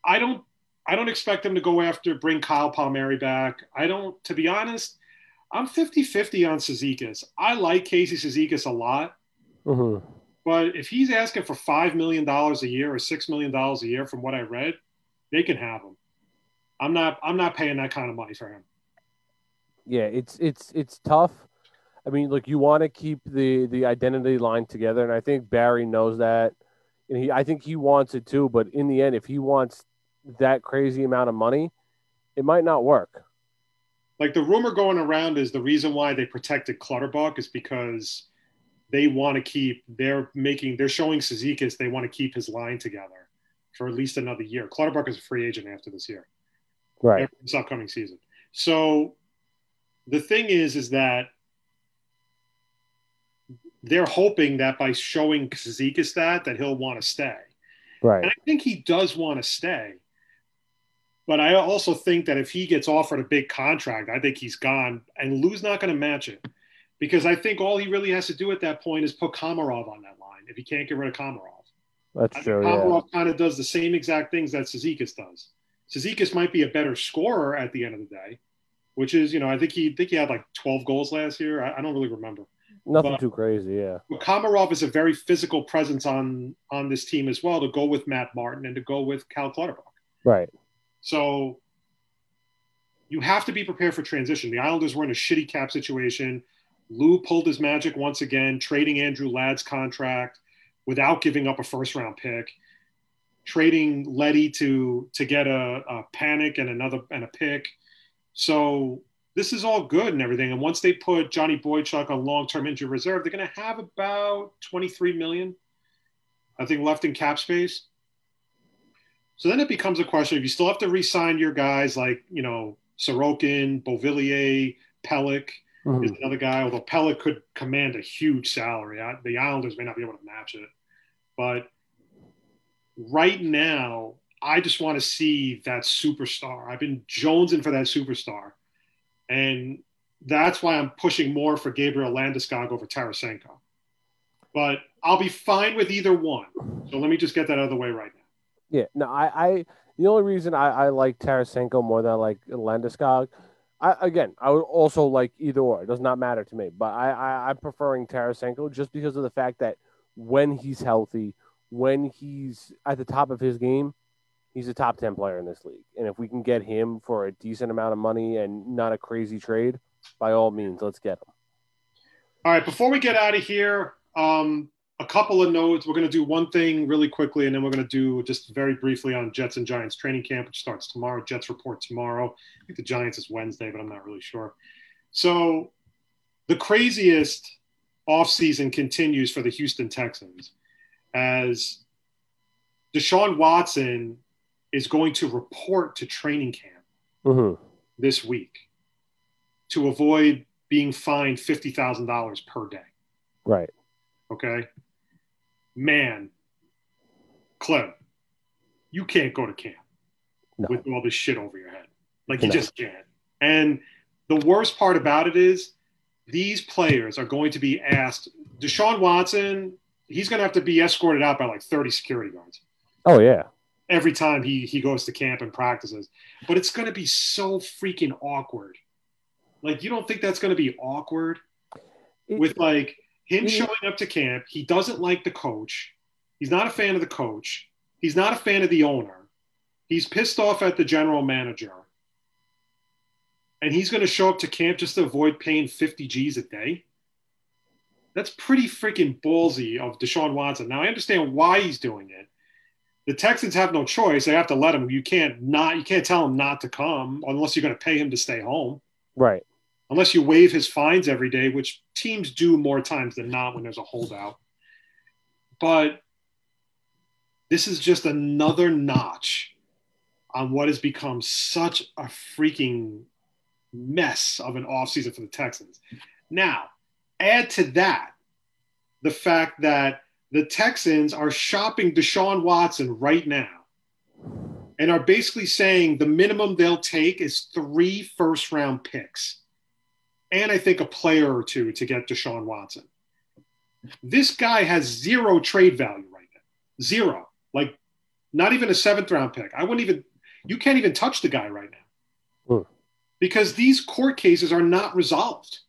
I don't. I don't expect them to go after bring Kyle Palmieri back. I don't. To be honest, I'm 50-50 on Cizikas. I like Casey Cizikas a lot. hmm But if he's asking for five million dollars a year or six million dollars a year, from what I read, they can have him. I'm not. I'm not paying that kind of money for him. Yeah, it's it's it's tough. I mean, look, you want to keep the the identity line together, and I think Barry knows that, and he I think he wants it too. But in the end, if he wants that crazy amount of money, it might not work. Like the rumor going around is the reason why they protected Clutterbuck is because they want to keep. They're making. They're showing Cizikas they want to keep his line together for at least another year. Clutterbuck is a free agent after this year. Right. this upcoming season. So the thing is, is that they're hoping that by showing Cizikas that, that he'll want to stay. Right. And I think he does want to stay. But I also think that if he gets offered a big contract, I think he's gone. And Lou's not going to match it. Because I think all he really has to do at that point is put Komarov on that line if he can't get rid of Komarov. That's I true. Yeah. Kind of does the same exact things that Cizikas does. Cizikas might be a better scorer at the end of the day, which is, you know, I think he I think he had like 12 goals last year. I, I don't really remember. Nothing but- too crazy. Yeah. But Komarov is a very physical presence on on this team as well to go with Matt Martin and to go with Cal Clutterbuck. Right. So you have to be prepared for transition. The Islanders were in a shitty cap situation. Lou pulled his magic once again, trading Andrew Ladd's contract without giving up a first round pick, trading Leddy to to get a, a Panik and another and a pick. So this is all good and everything. And once they put Johnny Boychuk on long term injury reserve, they're going to have about 23 million, I think, left in cap space. So then it becomes a question if you still have to re sign your guys like, you know, Sorokin, Beauvillier, Pelech Mhm. is another guy, although Pelech could command a huge salary. I, the Islanders may not be able to match it. But right now, I just want to see that superstar. I've been jonesing for that superstar. And that's why I'm pushing more for Gabriel Landeskog over Tarasenko. But I'll be fine with either one. So let me just get that out of the way right now. Yeah, no, I, I the only reason I, I like Tarasenko more than I like Landeskog, I again I would also like either or. It does not matter to me. But I, I I'm preferring Tarasenko just because of the fact that when he's healthy, when he's at the top of his game, he's a top ten player in this league. And if we can get him for a decent amount of money and not a crazy trade, by all means, let's get him. All right, before we get out of here, um, a couple of notes. We're going to do one thing really quickly, and then we're going to do just very briefly on Jets and Giants training camp, which starts tomorrow. Jets report tomorrow. I think the Giants is Wednesday, but I'm not really sure. So, the craziest offseason continues for the Houston Texans as Deshaun Watson is going to report to training camp Mm-hmm. this week to avoid being fined $50,000 per day. Right. Okay. Man, Clem, you can't go to camp No. with all this shit over your head. Like you No. just can't. And the worst part about it is these players are going to be asked. Deshaun Watson, he's going to have to be escorted out by like 30 security guards Oh yeah. Every time he he goes to camp and practices. But it's going to be so freaking awkward. Like you don't think that's going to be awkward with like him showing up to camp. He doesn't like the coach. He's not a fan of the coach. He's not a fan of the owner. He's pissed off at the general manager. And he's going to show up to camp just to avoid paying 50 G's a day. That's pretty freaking ballsy of Deshaun Watson. Now I understand why he's doing it. The Texans have no choice. They have to let him. You can't not you can't tell him not to come unless you're going to pay him to stay home right. unless you waive his fines every day, which teams do more times than not when there's a holdout. But this is just another notch on what has become such a freaking mess of an offseason for the Texans. Now, add to that the fact that the Texans are shopping Deshaun Watson right now and are basically saying the minimum they'll take is three first round picks and I think a player or two to get Deshaun Watson. This guy has zero trade value right now. Zero. Like not even a seventh round pick. I wouldn't even you can't even touch the guy right now. Hmm. Because these court cases are not resolved.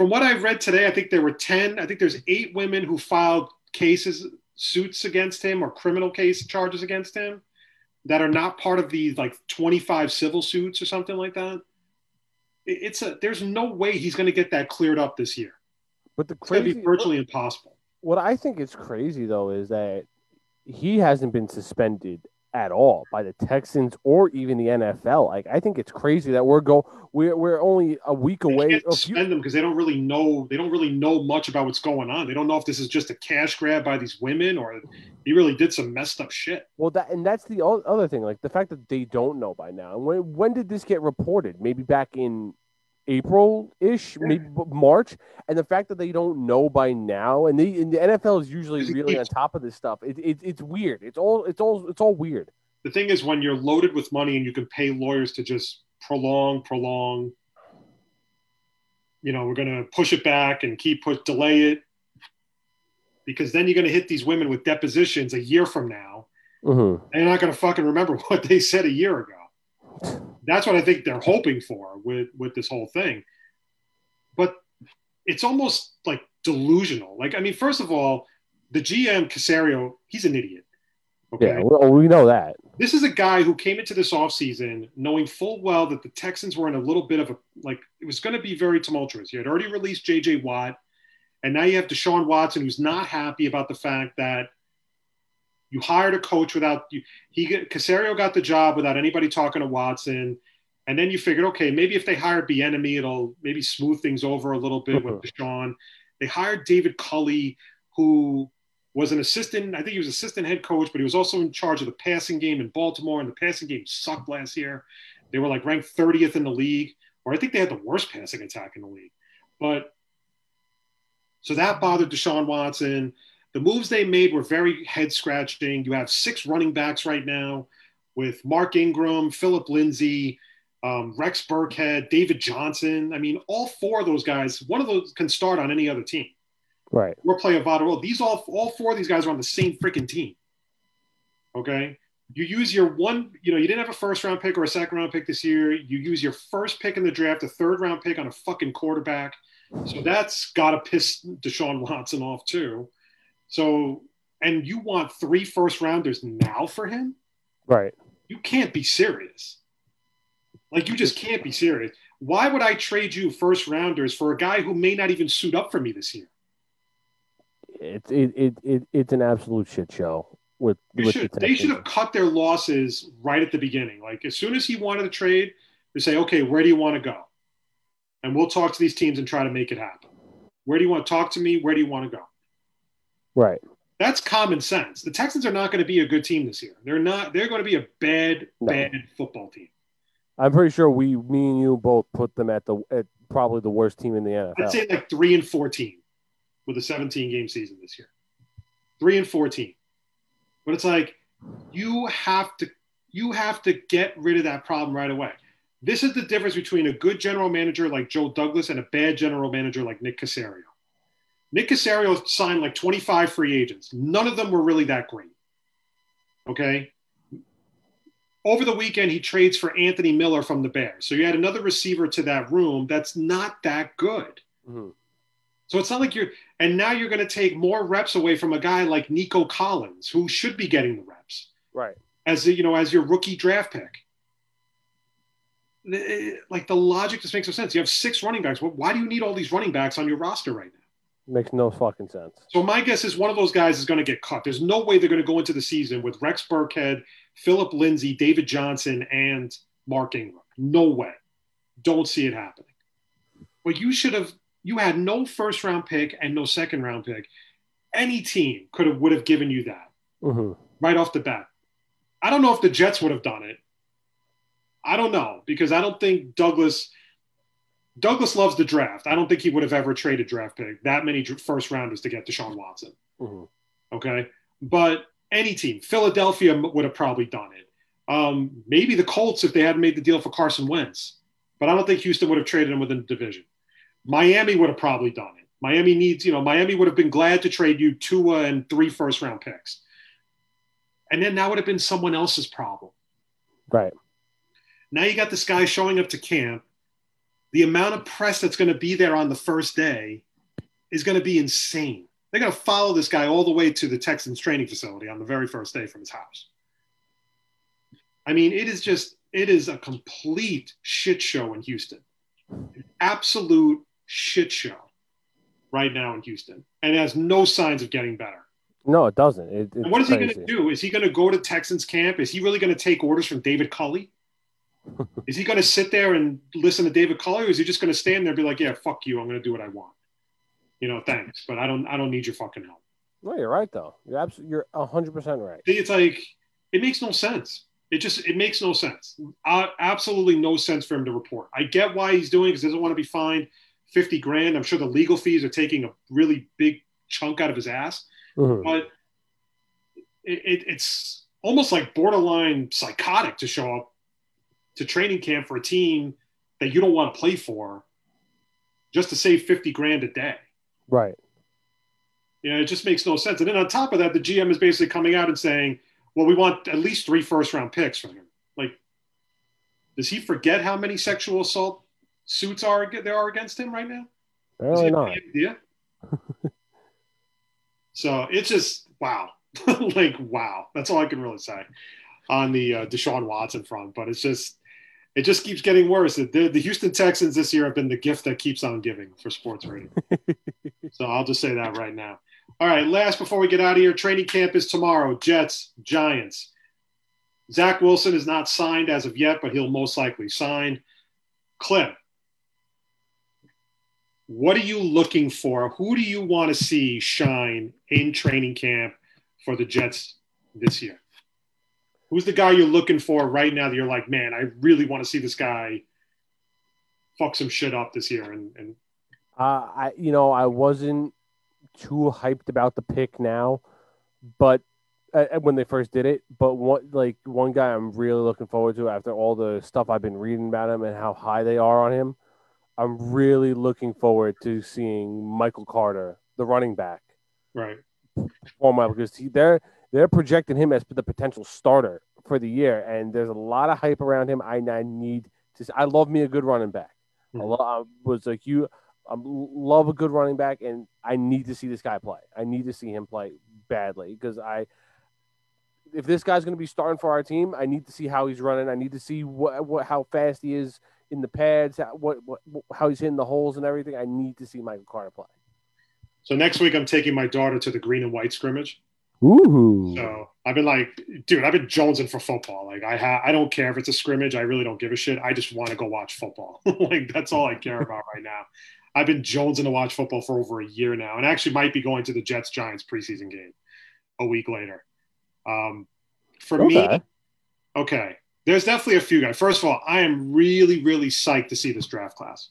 From what I've read today, I think there were 10, I think there's eight women who filed cases, suits against him or criminal case charges against him that are not part of the like 25 civil suits or something like that it's a there's no way he's going to get that cleared up this year. But the crazy be virtually impossible. what I think is crazy though is that he hasn't been suspended at all by the Texans or even the NFL. Like I think it's crazy that we're go we're we're only a week They away. can't suspend them because they don't really know they don't really know much about what's going on. They don't know if this is just a cash grab by these women or he really did some messed up shit. well, that and that's the other thing. Like the fact that they don't know by now. And when when did this get reported? Maybe back in April ish, maybe March. And the fact that they don't know by now, and, they, and the NFL is usually really on top of this stuff. It, it, it's weird. It's all it's all it's all weird. The thing is when you're loaded with money and you can pay lawyers to just prolong, prolong, you know, we're going to push it back and keep push delay it because then you're going to hit these women with depositions a year from now Mm-hmm. they're not going to fucking remember what they said a year ago. That's what I think they're hoping for with with this whole thing. But it's almost like delusional. Like, I mean, first of all, the GM Caserio, he's an idiot. Okay, Yeah, we, we know that. this is a guy who came into this offseason knowing full well that the Texans were in a little bit of a like it was going to be very tumultuous. You had already released JJ Watt, and now you have Deshaun Watson, who's not happy about the fact that you hired a coach without you. He Caserio got the job without anybody talking to Watson, and then you figured, okay, maybe if they hire Bieniemy, it'll maybe smooth things over a little bit with uh-huh. Deshaun. They hired David Culley, who was an assistant. I think he was assistant head coach, but he was also in charge of the passing game in Baltimore. And the passing game sucked last year. They were like ranked 30th in the league, or I think they had the worst passing attack in the league. But so that bothered Deshaun Watson. The moves they made were very head scratching. You have six running backs right now with Mark Ingram, Philip Lindsay, um, Rex Burkhead, David Johnson. I mean, all four of those guys, one of those can start on any other team Right. or play a vital role. These all all four of these guys are on the same freaking team. Okay. You use your one, you know, you didn't have a first round pick or a second round pick this year. You use your first pick in the draft, a third round pick on a fucking quarterback. So that's got to piss Deshaun Watson off too. So, and you want three first rounders now for him? Right. You can't be serious. Like, you just can't be serious. Why would I trade you first rounders for a guy who may not even suit up for me this year? It's it, it, it it's an absolute shit show with, with should, the they should have cut their losses right at the beginning. Like as soon as he wanted to trade, they say, okay, where do you want to go? And we'll talk to these teams and try to make it happen. Where do you want to talk to me? Where do you want to go? Right. That's common sense. The Texans are not going to be a good team this year. They're not. They're going to be a bad, No. bad football team. I'm pretty sure we, me and you, both put them at the at probably the worst team in the NFL. I'd say like three and fourteen with a 17 game season this year. Three and 14. But it's like you have to you have to get rid of that problem right away. This is the difference between a good general manager like Joe Douglas and a bad general manager like Nick Caserio. Nick Caserio signed like 25 free agents. None of them were really that great. Okay. Over the weekend, he trades for Anthony Miller from the Bears. So you add another receiver to that room that's not that good. Mhm. So it's not like you're, and now you're going to take more reps away from a guy like Nico Collins, who should be getting the reps Right. as you know as your rookie draft pick. Like the logic just makes no sense. You have six running backs. Well, why do you need all these running backs on your roster right now? Makes no fucking sense. So my guess is one of those guys is going to get cut. There's no way they're going to go into the season with Rex Burkhead, Philip Lindsay, David Johnson, and Mark Ingram. No way. Don't see it happening. But you should have. You had no first round pick and no second round pick. Any team could have would have given you that hmm right off the bat. I don't know if the Jets would have done it. I don't know because I don't think Douglas Douglas loves the draft. I don't think he would have ever traded draft pick that many first rounders to get Deshaun Watson. hmm Okay, but any team, Philadelphia would have probably done it. Um, maybe the Colts if they hadn't made the deal for Carson Wentz, but I don't think Houston would have traded him within the division. Miami would have probably done it. Miami needs, you know, Miami would have been glad to trade you Tua and three first round picks. And then that would have been someone else's problem. Right. Now you got this guy showing up to camp. The amount of press that's going to be there on the first day is going to be insane. They're going to follow this guy all the way to the Texans training facility on the very first day from his house. I mean, it is just, it is a complete shit show in Houston. An absolute shit show right now in Houston. And it has no signs of getting better. No, it doesn't. It, what is he going to do? Is he going to go to Texans camp? Is he really going to take orders from David Culley? is he going to sit there and listen to David Culley, or is he just going to stand there and be like, "Yeah, fuck you, I'm going to do what I want." You know, thanks, but I don't. I don't need your fucking help. No, you're right though. You're absolutely. You're hundred percent right. See, It's like it makes no sense. It just it makes no sense. Uh, absolutely no sense for him to report. I get why he's doing it because he doesn't want to be fined fifty grand. I'm sure the legal fees are taking a really big chunk out of his ass. Mhm. but it, it, it's almost like borderline psychotic to show up to training camp for a team that you don't want to play for just to save 50 grand a day. Right. You know, it just makes no sense. And then on top of that, the GM is basically coming out and saying, well, we want at least three first round picks from him. Like, does he forget how many sexual assault suits are there are against him right now? Apparently not. idea? so it's just wow. like wow. That's all I can really say. on the uh, Deshaun Watson front, but it's just it just keeps getting worse. The, the Houston Texans this year have been the gift that keeps on giving for sports rating. so I'll just say that right now. All right, last before we get out of here, training camp is tomorrow. Jets, Giants. Zach Wilson is not signed as of yet, but he'll most likely sign. Clem, what are you looking for? Who do you want to see shine in training camp for the Jets this year? Who's the guy you're looking for right now that you're like, man, I really want to see this guy fuck some shit up this year? And, and Uh, I you know I wasn't too hyped about the pick now, but uh, when they first did it, but one like one guy I'm really looking forward to after all the stuff I've been reading about him and how high they are on him. I'm really looking forward to seeing Michael Carter, the running back, right, perform well because he, they're they're projecting him as the potential starter for the year, and there's a lot of hype around him. I, I need to. I love me a good running back. I, Mhm. lo- I was like you. I love a good running back, and I need to see this guy play. I need to see him play badly because I. If this guy's going to be starting for our team, I need to see how he's running. I need to see what, what how fast he is in the pads, how, what, what how he's hitting the holes and everything. I need to see Michael Carter play. so next week I'm taking my daughter to the green and white scrimmage. Ooh, So I've been like, dude, I've been jonesing for football. Like I ha- I don't care if it's a scrimmage. I really don't give a shit. I just want to go watch football. like that's all I care about right now. I've been jonesing to watch football for over a year now, and actually might be going to the Jets Giants preseason game a week later. Um, for me, Okay. okay, there's definitely a few guys. First of all, I am really, really psyched to see this draft class.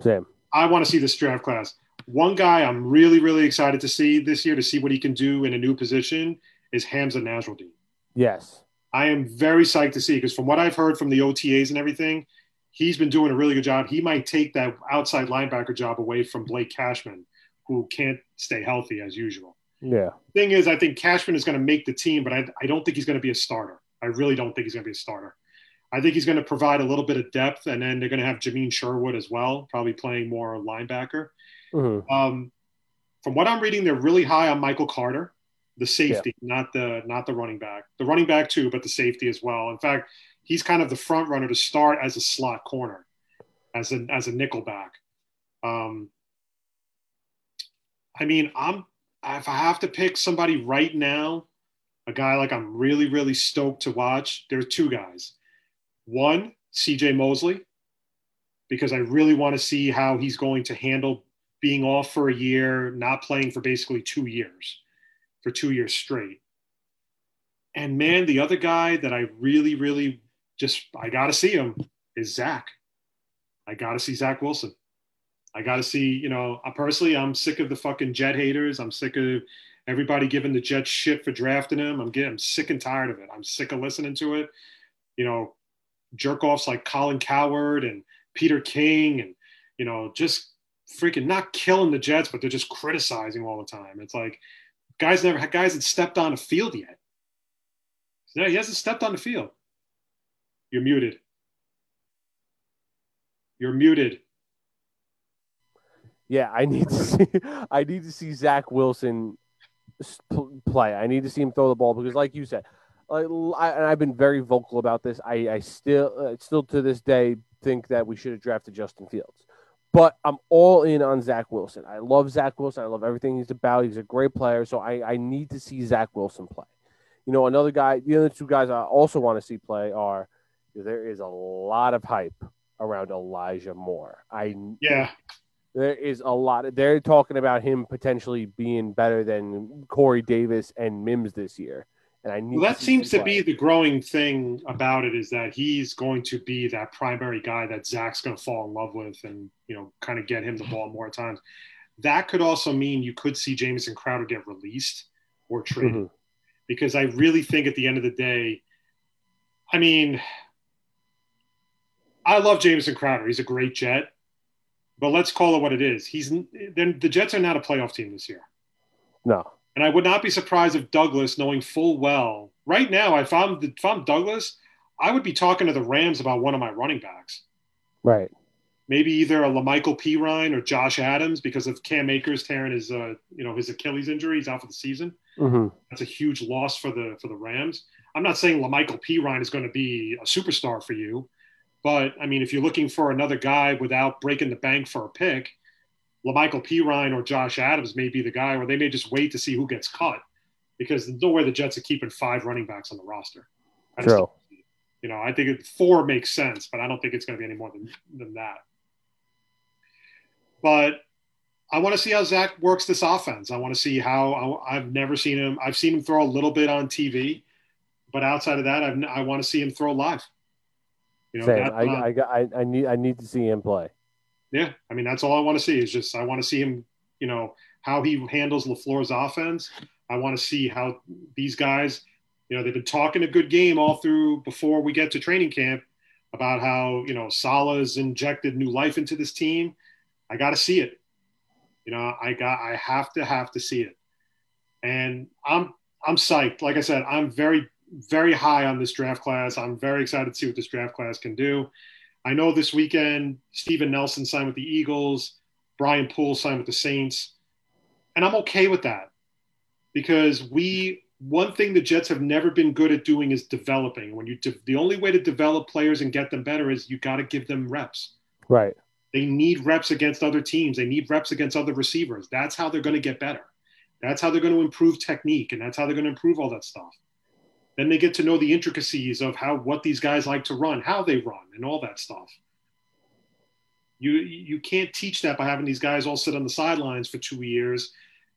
Sam. I want to see this draft class. One guy I'm really, really excited to see this year to see what he can do in a new position is Hamsah Nasirildeen. Yes. I am very psyched to see because from what I've heard from the OTAs and everything, he's been doing a really good job. He might take that outside linebacker job away from Blake Cashman, who can't stay healthy as usual. Yeah. Thing is, I think Cashman is going to make the team, but I, I don't think he's going to be a starter. I really don't think he's going to be a starter. I think he's going to provide a little bit of depth, and then they're going to have Jamien Sherwood as well, probably playing more linebacker. Mhm. Um, from what I'm reading, they're really high on Michael Carter, the safety, not the not the running back. The running back too, but the safety as well. In fact, he's kind of the front runner to start as a slot corner, as a as a nickel back. Um, I mean, I'm if I have to pick somebody right now, a guy like I'm really really stoked to watch. There are two guys. One, C.J. Mosley, because I really want to see how he's going to handle being off for a year, not playing for basically two years, for two years straight. And man, the other guy that I really, really just I got to see him is Zach. I got to see Zach Wilson. I got to see, you know, I personally, I'm sick of the fucking Jet haters. I'm sick of everybody giving the Jets shit for drafting him. I'm getting sick and tired of it. I'm sick of listening to it. You know, jerk offs like Colin Cowherd and Peter King and, you know, just freaking not killing the Jets, but they're just criticizing all the time. It's like guys never had guys that stepped on a field yet. No, he hasn't stepped on the field. You're muted. You're muted. Yeah, I need to see. I need to see Zach Wilson play. I need to see him throw the ball because, like you said, l- I, and I've been very vocal about this. I, I still, uh, still to this day, think that we should have drafted Justin Fields. But I'm all in on Zach Wilson. I love Zach Wilson. I love everything he's about. He's a great player. So I, I need to see Zach Wilson play. You know, another guy. The other two guys I also want to see play are there is a lot of hype around Elijah Moore. I Yeah. there is a lot. Of, they're talking about him potentially being better than Corey Davis and Mims this year, and I need. Well, that see seems to play. be the growing thing about it is that he's going to be that primary guy that Zach's going to fall in love with and, you know, kind of get him the ball more times. That could also mean you could see Jamison Crowder get released or traded Mhm. because I really think at the end of the day, I mean, I love Jamison Crowder. He's a great Jet, but let's call it what it is. He's then the Jets are not a playoff team this year. No, And I would not be surprised if Douglas, knowing full well, right now, if I'm, if I'm Douglas, I would be talking to the Rams about one of my running backs. right. Maybe either a La'Mical Perine or Josh Adams because of Cam Akers tearing his, uh, you know, his Achilles injury. He's out for the season. hmm That's a huge loss for the for the Rams. I'm not saying La'Mical Perine is going to be a superstar for you, but I mean, if you're looking for another guy without breaking the bank for a pick, La'Mical Perine or Josh Adams may be the guy, or they may just wait to see who gets cut because there's no way the Jets are keeping five running backs on the roster. I True. don't see it. You know, I think it, four makes sense, but I don't think it's going to be any more than, than that. But I want to see how Zach works this offense. I want to see how I, I've never seen him. I've seen him throw a little bit on TV, but outside of that, I've, I want to see him throw live. You know, Same. I, I, I, I need I need to see him play. Yeah, I mean that's all I want to see is just I want to see him, you know, how he handles Lafleur's offense. I want to see how these guys, you know, they've been talking a good game all through before we get to training camp about how you know Salah's injected new life into this team. I got to see it. You know, I got I have to have to see it, and I'm I'm psyched. Like I said, I'm very very high on this draft class. I'm very excited to see what this draft class can do. I know this weekend Steven Nelson signed with the Eagles, Brian Poole signed with the Saints, and I'm okay with that because we one thing the Jets have never been good at doing is developing. When you de- the only way to develop players and get them better is you got to give them reps. Right. They need reps against other teams. They need reps against other receivers. That's how they're going to get better. That's how they're going to improve technique, and that's how they're going to improve all that stuff. Then they get to know the intricacies of how what these guys like to run, how they run, and all that stuff. You you can't teach that by having these guys all sit on the sidelines for two years,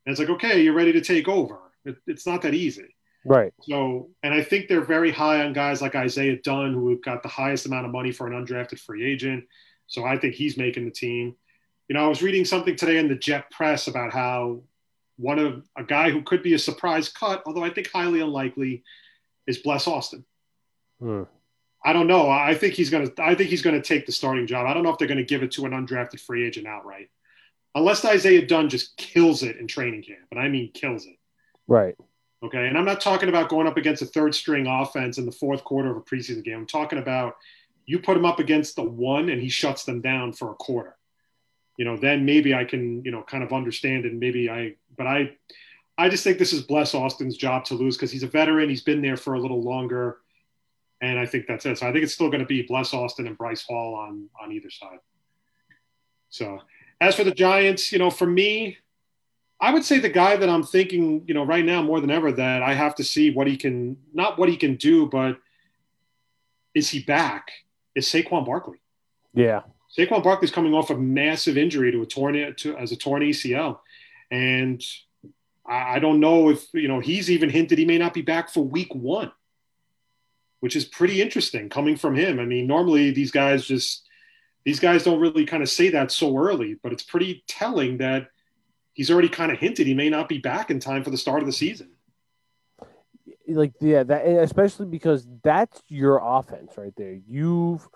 and it's like, okay, you're ready to take over. It, it's not that easy. Right. So, and I think they're very high on guys like Isaiah Dunn, who got the highest amount of money for an undrafted free agent. So I think he's making the team. You know, I was reading something today in the Jet Press about how one of a guy who could be a surprise cut, although I think highly unlikely, is Bless Austin. Hmm. I don't know. I think he's gonna. I think he's gonna take the starting job. I don't know if they're gonna give it to an undrafted free agent outright, unless Isaiah Dunn just kills it in training camp, and I mean kills it. Right. Okay. And I'm not talking about going up against a third string offense in the fourth quarter of a preseason game. I'm talking about you put him up against the one and he shuts them down for a quarter. You know, then maybe I can, you know, kind of understand it. And maybe I, but I, I just think this is Bless Austin's job to lose because he's a veteran. He's been there for a little longer. And I think that's it. So I think it's still going to be Bless Austin and Bryce Hall on, on either side. So as for the Giants, you know, for me, I would say the guy that I'm thinking, you know, right now more than ever that I have to see what he can, not what he can do, but is he back? Is Saquon Barkley. Yeah. Saquon Barkley's coming off a massive injury to a torn to as a torn ACL, and I, I don't know if you know he's even hinted he may not be back for Week One, which is pretty interesting coming from him. I mean, normally these guys just these guys don't really kind of say that so early, but it's pretty telling that he's already kind of hinted he may not be back in time for the start of the season. like yeah that especially because that's your offense right there you've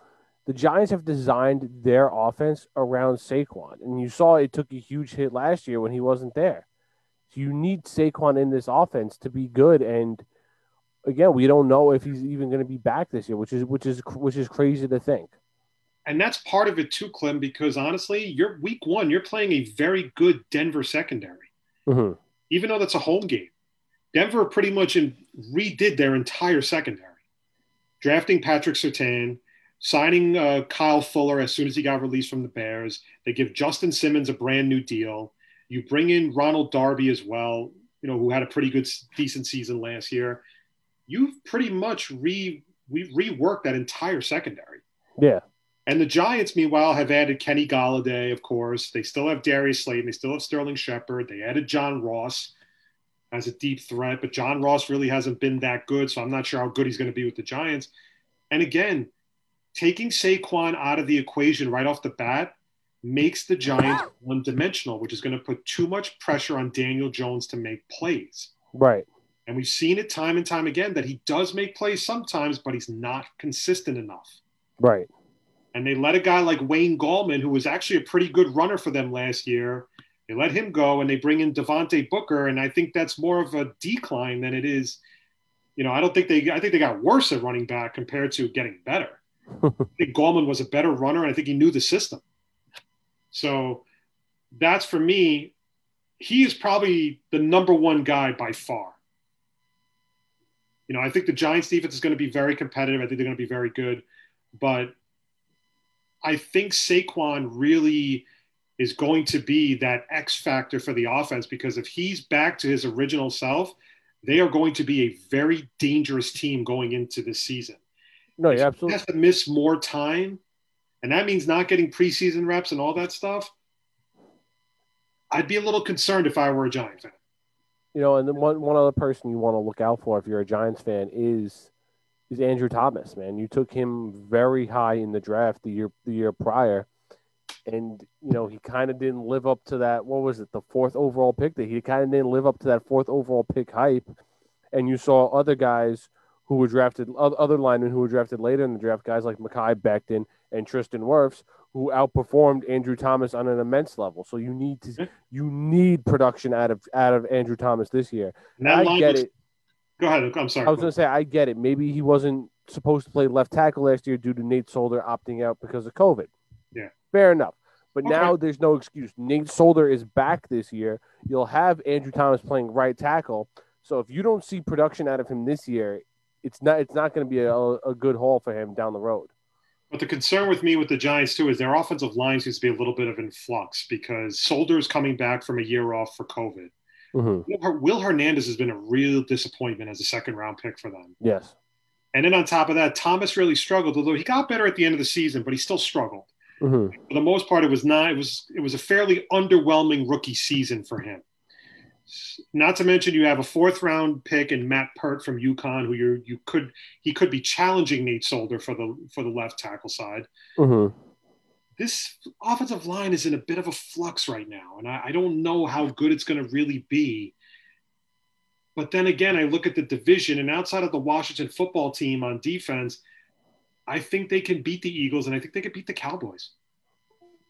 the giants have designed their offense around saquon and you saw it took a huge hit last year when he wasn't there you need saquon in this offense to be good and again we don't know if he's even going to be back this year which is which is which is crazy to think And that's part of it too, Clem, because honestly, you're week one, you're playing a very good Denver secondary. hmm even though that's a home game. Denver pretty much in, redid their entire secondary, drafting Patrick Surtain, signing uh, Kyle Fuller as soon as he got released from the Bears. They give Justin Simmons a brand new deal. You bring in Ronald Darby as well, you know, who had a pretty good, decent season last year. You've pretty much re we reworked that entire secondary. yeah And the Giants, meanwhile, have added Kenny Golladay, of course. They still have Darius Slayton. They still have Sterling Shepard. They added John Ross as a deep threat, but John Ross really hasn't been that good, so I'm not sure how good he's going to be with the Giants. And again, taking Saquon out of the equation right off the bat makes the Giants one dimensional, which is going to put too much pressure on Daniel Jones to make plays. right And we've seen it time and time again that he does make plays sometimes, but he's not consistent enough right and they let a guy like Wayne Gallman, who was actually a pretty good runner for them last year, they let him go and they bring in Devontae Booker, and I think that's more of a decline than it is. You know, I don't think they. I think they got worse at running back compared to getting better. I think Gallman was a better runner, and I think he knew the system. So that's for me. He is probably the number one guy by far. You know, I think the Giants defense is going to be very competitive. I think they're going to be very good, but I think Saquon really is going to be that X factor for the offense because if he's back to his original self, they are going to be a very dangerous team going into this season. No, yeah, he absolutely. has to miss more time, and that means not getting preseason reps and all that stuff. I'd be a little concerned if I were a Giant fan. You know, and one one other person you want to look out for if you're a Giants fan is is Andrew Thomas. Man, you took him very high in the draft the year the year prior, and you know he kind of didn't live up to that. What was it, the fourth overall pick? That he kind of didn't live up to that fourth overall pick hype. And you saw other guys who were drafted, other linemen who were drafted later in the draft, guys like Mekhi Becton and Tristan Wirfs, who outperformed Andrew Thomas on an immense level. So you need to mm-hmm. you need production out of out of Andrew Thomas this year. I get looks- it. Go ahead. I'm sorry. I was going to say I get it. Maybe he wasn't supposed to play left tackle last year due to Nate Solder opting out because of COVID. Yeah. fair enough. But Okay. now there's no excuse. Nate Solder is back this year. You'll have Andrew Thomas playing right tackle. So if you don't see production out of him this year, it's not it's not going to be a, a good haul for him down the road. But the concern with me with the Giants too is their offensive line seems to be a little bit of in flux because Solder's coming back from a year off for COVID. Mhm. Will- Hernandez has been a real disappointment as a second round pick for them. Yes. And then on top of that, Thomas really struggled, although he got better at the end of the season, but he still struggled. Mhm. For the most part, it was not. It was it was a fairly underwhelming rookie season for him. Not to mention, you have a fourth round pick in Matt Peart from UConn, who you you could he could be challenging Nate Solder for the for the left tackle side. Mhm. This offensive line is in a bit of a flux right now, and I, I don't know how good it's going to really be. But then again, I look at the division, and outside of the Washington football team on defense, I think they can beat the Eagles, and I think they can beat the Cowboys.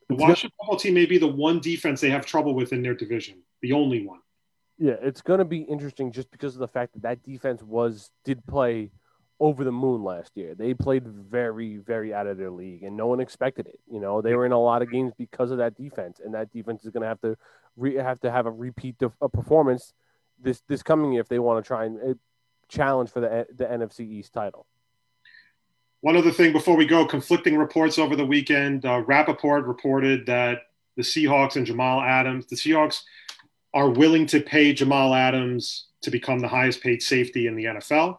The Washington football team may be the one defense they have trouble with in their division, the only one. Yeah, it's going to be interesting just because of the fact that that defense was did play over the moon last year. They played very, very out of their league, and no one expected it. You know, they were in a lot of games because of that defense, and that defense is going to have to re- have to have a repeat of a performance this this coming year if they want to try and uh, challenge for the the NFC East title. One other thing before we go, conflicting reports over the weekend. Uh, Rappaport reported that the Seahawks and Jamal Adams, the Seahawks are willing to pay Jamal Adams to become the highest paid safety in the NFL,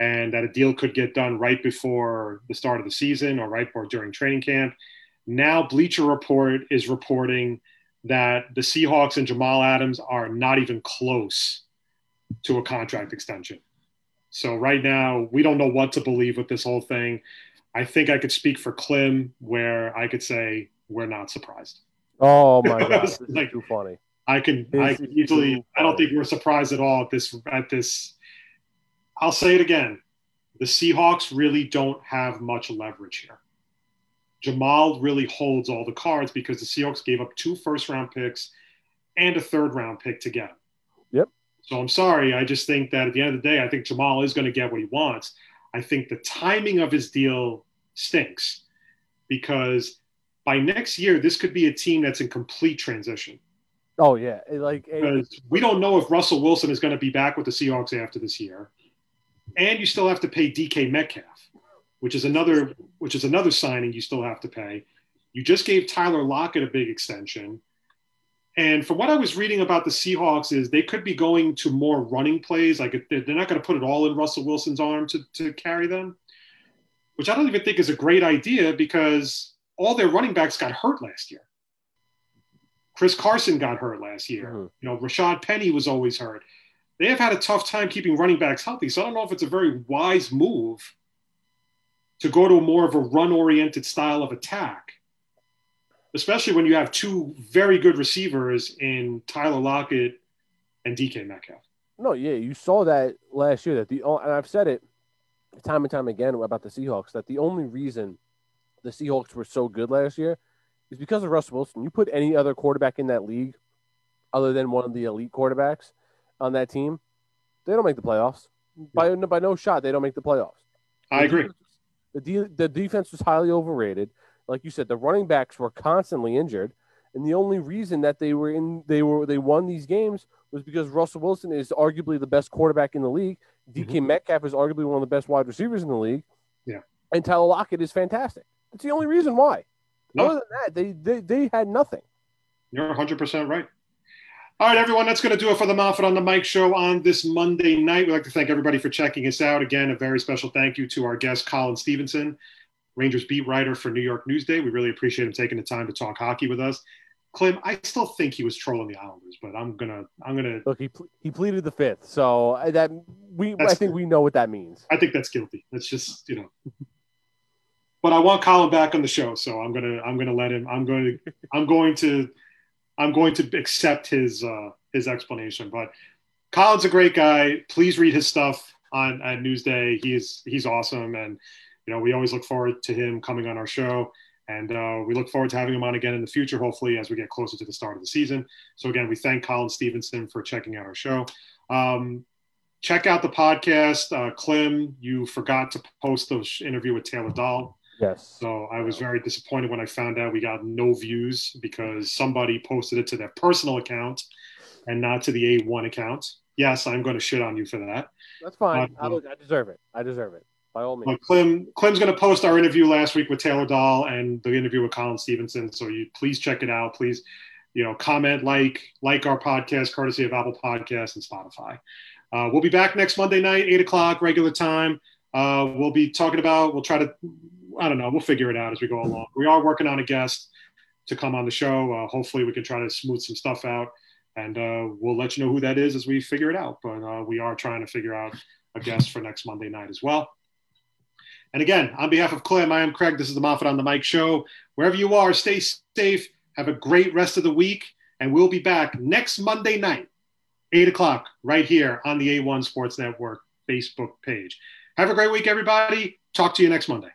and that a deal could get done right before the start of the season or right before during training camp. Now, Bleacher Report is reporting that the Seahawks and Jamal Adams are not even close to a contract extension. So right now, we don't know what to believe with this whole thing. I think I could speak for Clem, where I could say we're not surprised. Oh my god, this is Like- too funny. I can, I easily. I don't uh, think we're surprised at all at this. At this, I'll say it again. The Seahawks really don't have much leverage here. Jamal really holds all the cards because the Seahawks gave up two first round picks and a third round pick to get him. Yep. So I'm sorry. I just think that at the end of the day, I think Jamal is going to get what he wants. I think the timing of his deal stinks because by next year, this could be a team that's in complete transition Oh yeah, like we don't know if Russell Wilson is going to be back with the Seahawks after this year, and you still have to pay DK Metcalf, which is another which is another signing you still have to pay. You just gave Tyler Lockett a big extension, and from what I was reading about the Seahawks is they could be going to more running plays. Like they're not going to put it all in Russell Wilson's arm to to carry them, which I don't even think is a great idea because all their running backs got hurt last year. Chris Carson got hurt last year. Mhm. You know, Rashaad Penny was always hurt. They have had a tough time keeping running backs healthy. So I don't know if it's a very wise move to go to more of a run oriented style of attack, especially when you have two very good receivers in Tyler Lockett and DK Metcalf. No, yeah, you saw that last year. That the and I've said it time and time again about the Seahawks that the only reason the Seahawks were so good last year is because of Russell Wilson. You put any other quarterback in that league, other than one of the elite quarterbacks on that team, they don't make the playoffs. By by no shot, they don't make the playoffs. I The agree. defense- The de- the defense was highly overrated. Like you said, the running backs were constantly injured, and the only reason that they were in they were they won these games was because Russell Wilson is arguably the best quarterback in the league. DK mm-hmm. Metcalf is arguably one of the best wide receivers in the league. Yeah. And Tyler Lockett is fantastic. That's the only reason why. No. Other than that, they, they they had nothing. You're 100% right. All right, everyone, that's going to do it for the Moffat on the Mic show on this Monday night. We'd like to thank everybody for checking us out. Again, a very special thank you to our guest, Colin Stephenson, Rangers beat writer for New York Newsday. We really appreciate him taking the time to talk hockey with us. Clem, I still think he was trolling the Islanders, but I'm gonna, I'm gonna, Look, he ple- he pleaded the fifth, so uh, that we I think we know what that means. I think that's guilty. That's just, you know. But I want Colin back on the show, so I'm gonna, I'm gonna let him. I'm going to, I'm going to, I'm going to accept his, uh, his explanation. But Colin's a great guy. Please read his stuff on at Newsday. He's, he's awesome, and you know, we always look forward to him coming on our show. And uh, we look forward to having him on again in the future, hopefully, as we get closer to the start of the season. So, again, we thank Colin Stephenson for checking out our show. Um, check out the podcast. Uh, Clem, you forgot to post the interview with Taylor Dahl. Yes. So I was very disappointed when I found out we got no views because somebody posted it to their personal account and not to the A1 account. Yes, I'm going to shit on you for that. That's fine. Uh, I, look, I deserve it. I deserve it. By all means. But Clem, Clem's going to post our interview last week with Taylor Dahl and the interview with Colin Stephenson. So you please check it out. Please, you know, comment, like, like our podcast, courtesy of Apple Podcasts and Spotify. Uh, we'll be back next Monday night, eight o'clock, regular time. Uh, we'll be talking about. We'll try to. I don't know. We'll figure it out as we go along. We are working on a guest to come on the show. Uh, hopefully, we can try to smooth some stuff out, and uh, we'll let you know who that is as we figure it out. But uh, we are trying to figure out a guest for next Monday night as well. And again, on behalf of Clem, I am Craig. This is the Moffat on the Mic show. Wherever you are, stay safe. Have a great rest of the week. And we'll be back next Monday night, 8 o'clock, right here on the A1 Sports Network Facebook page. Have a great week, everybody. Talk to you next Monday.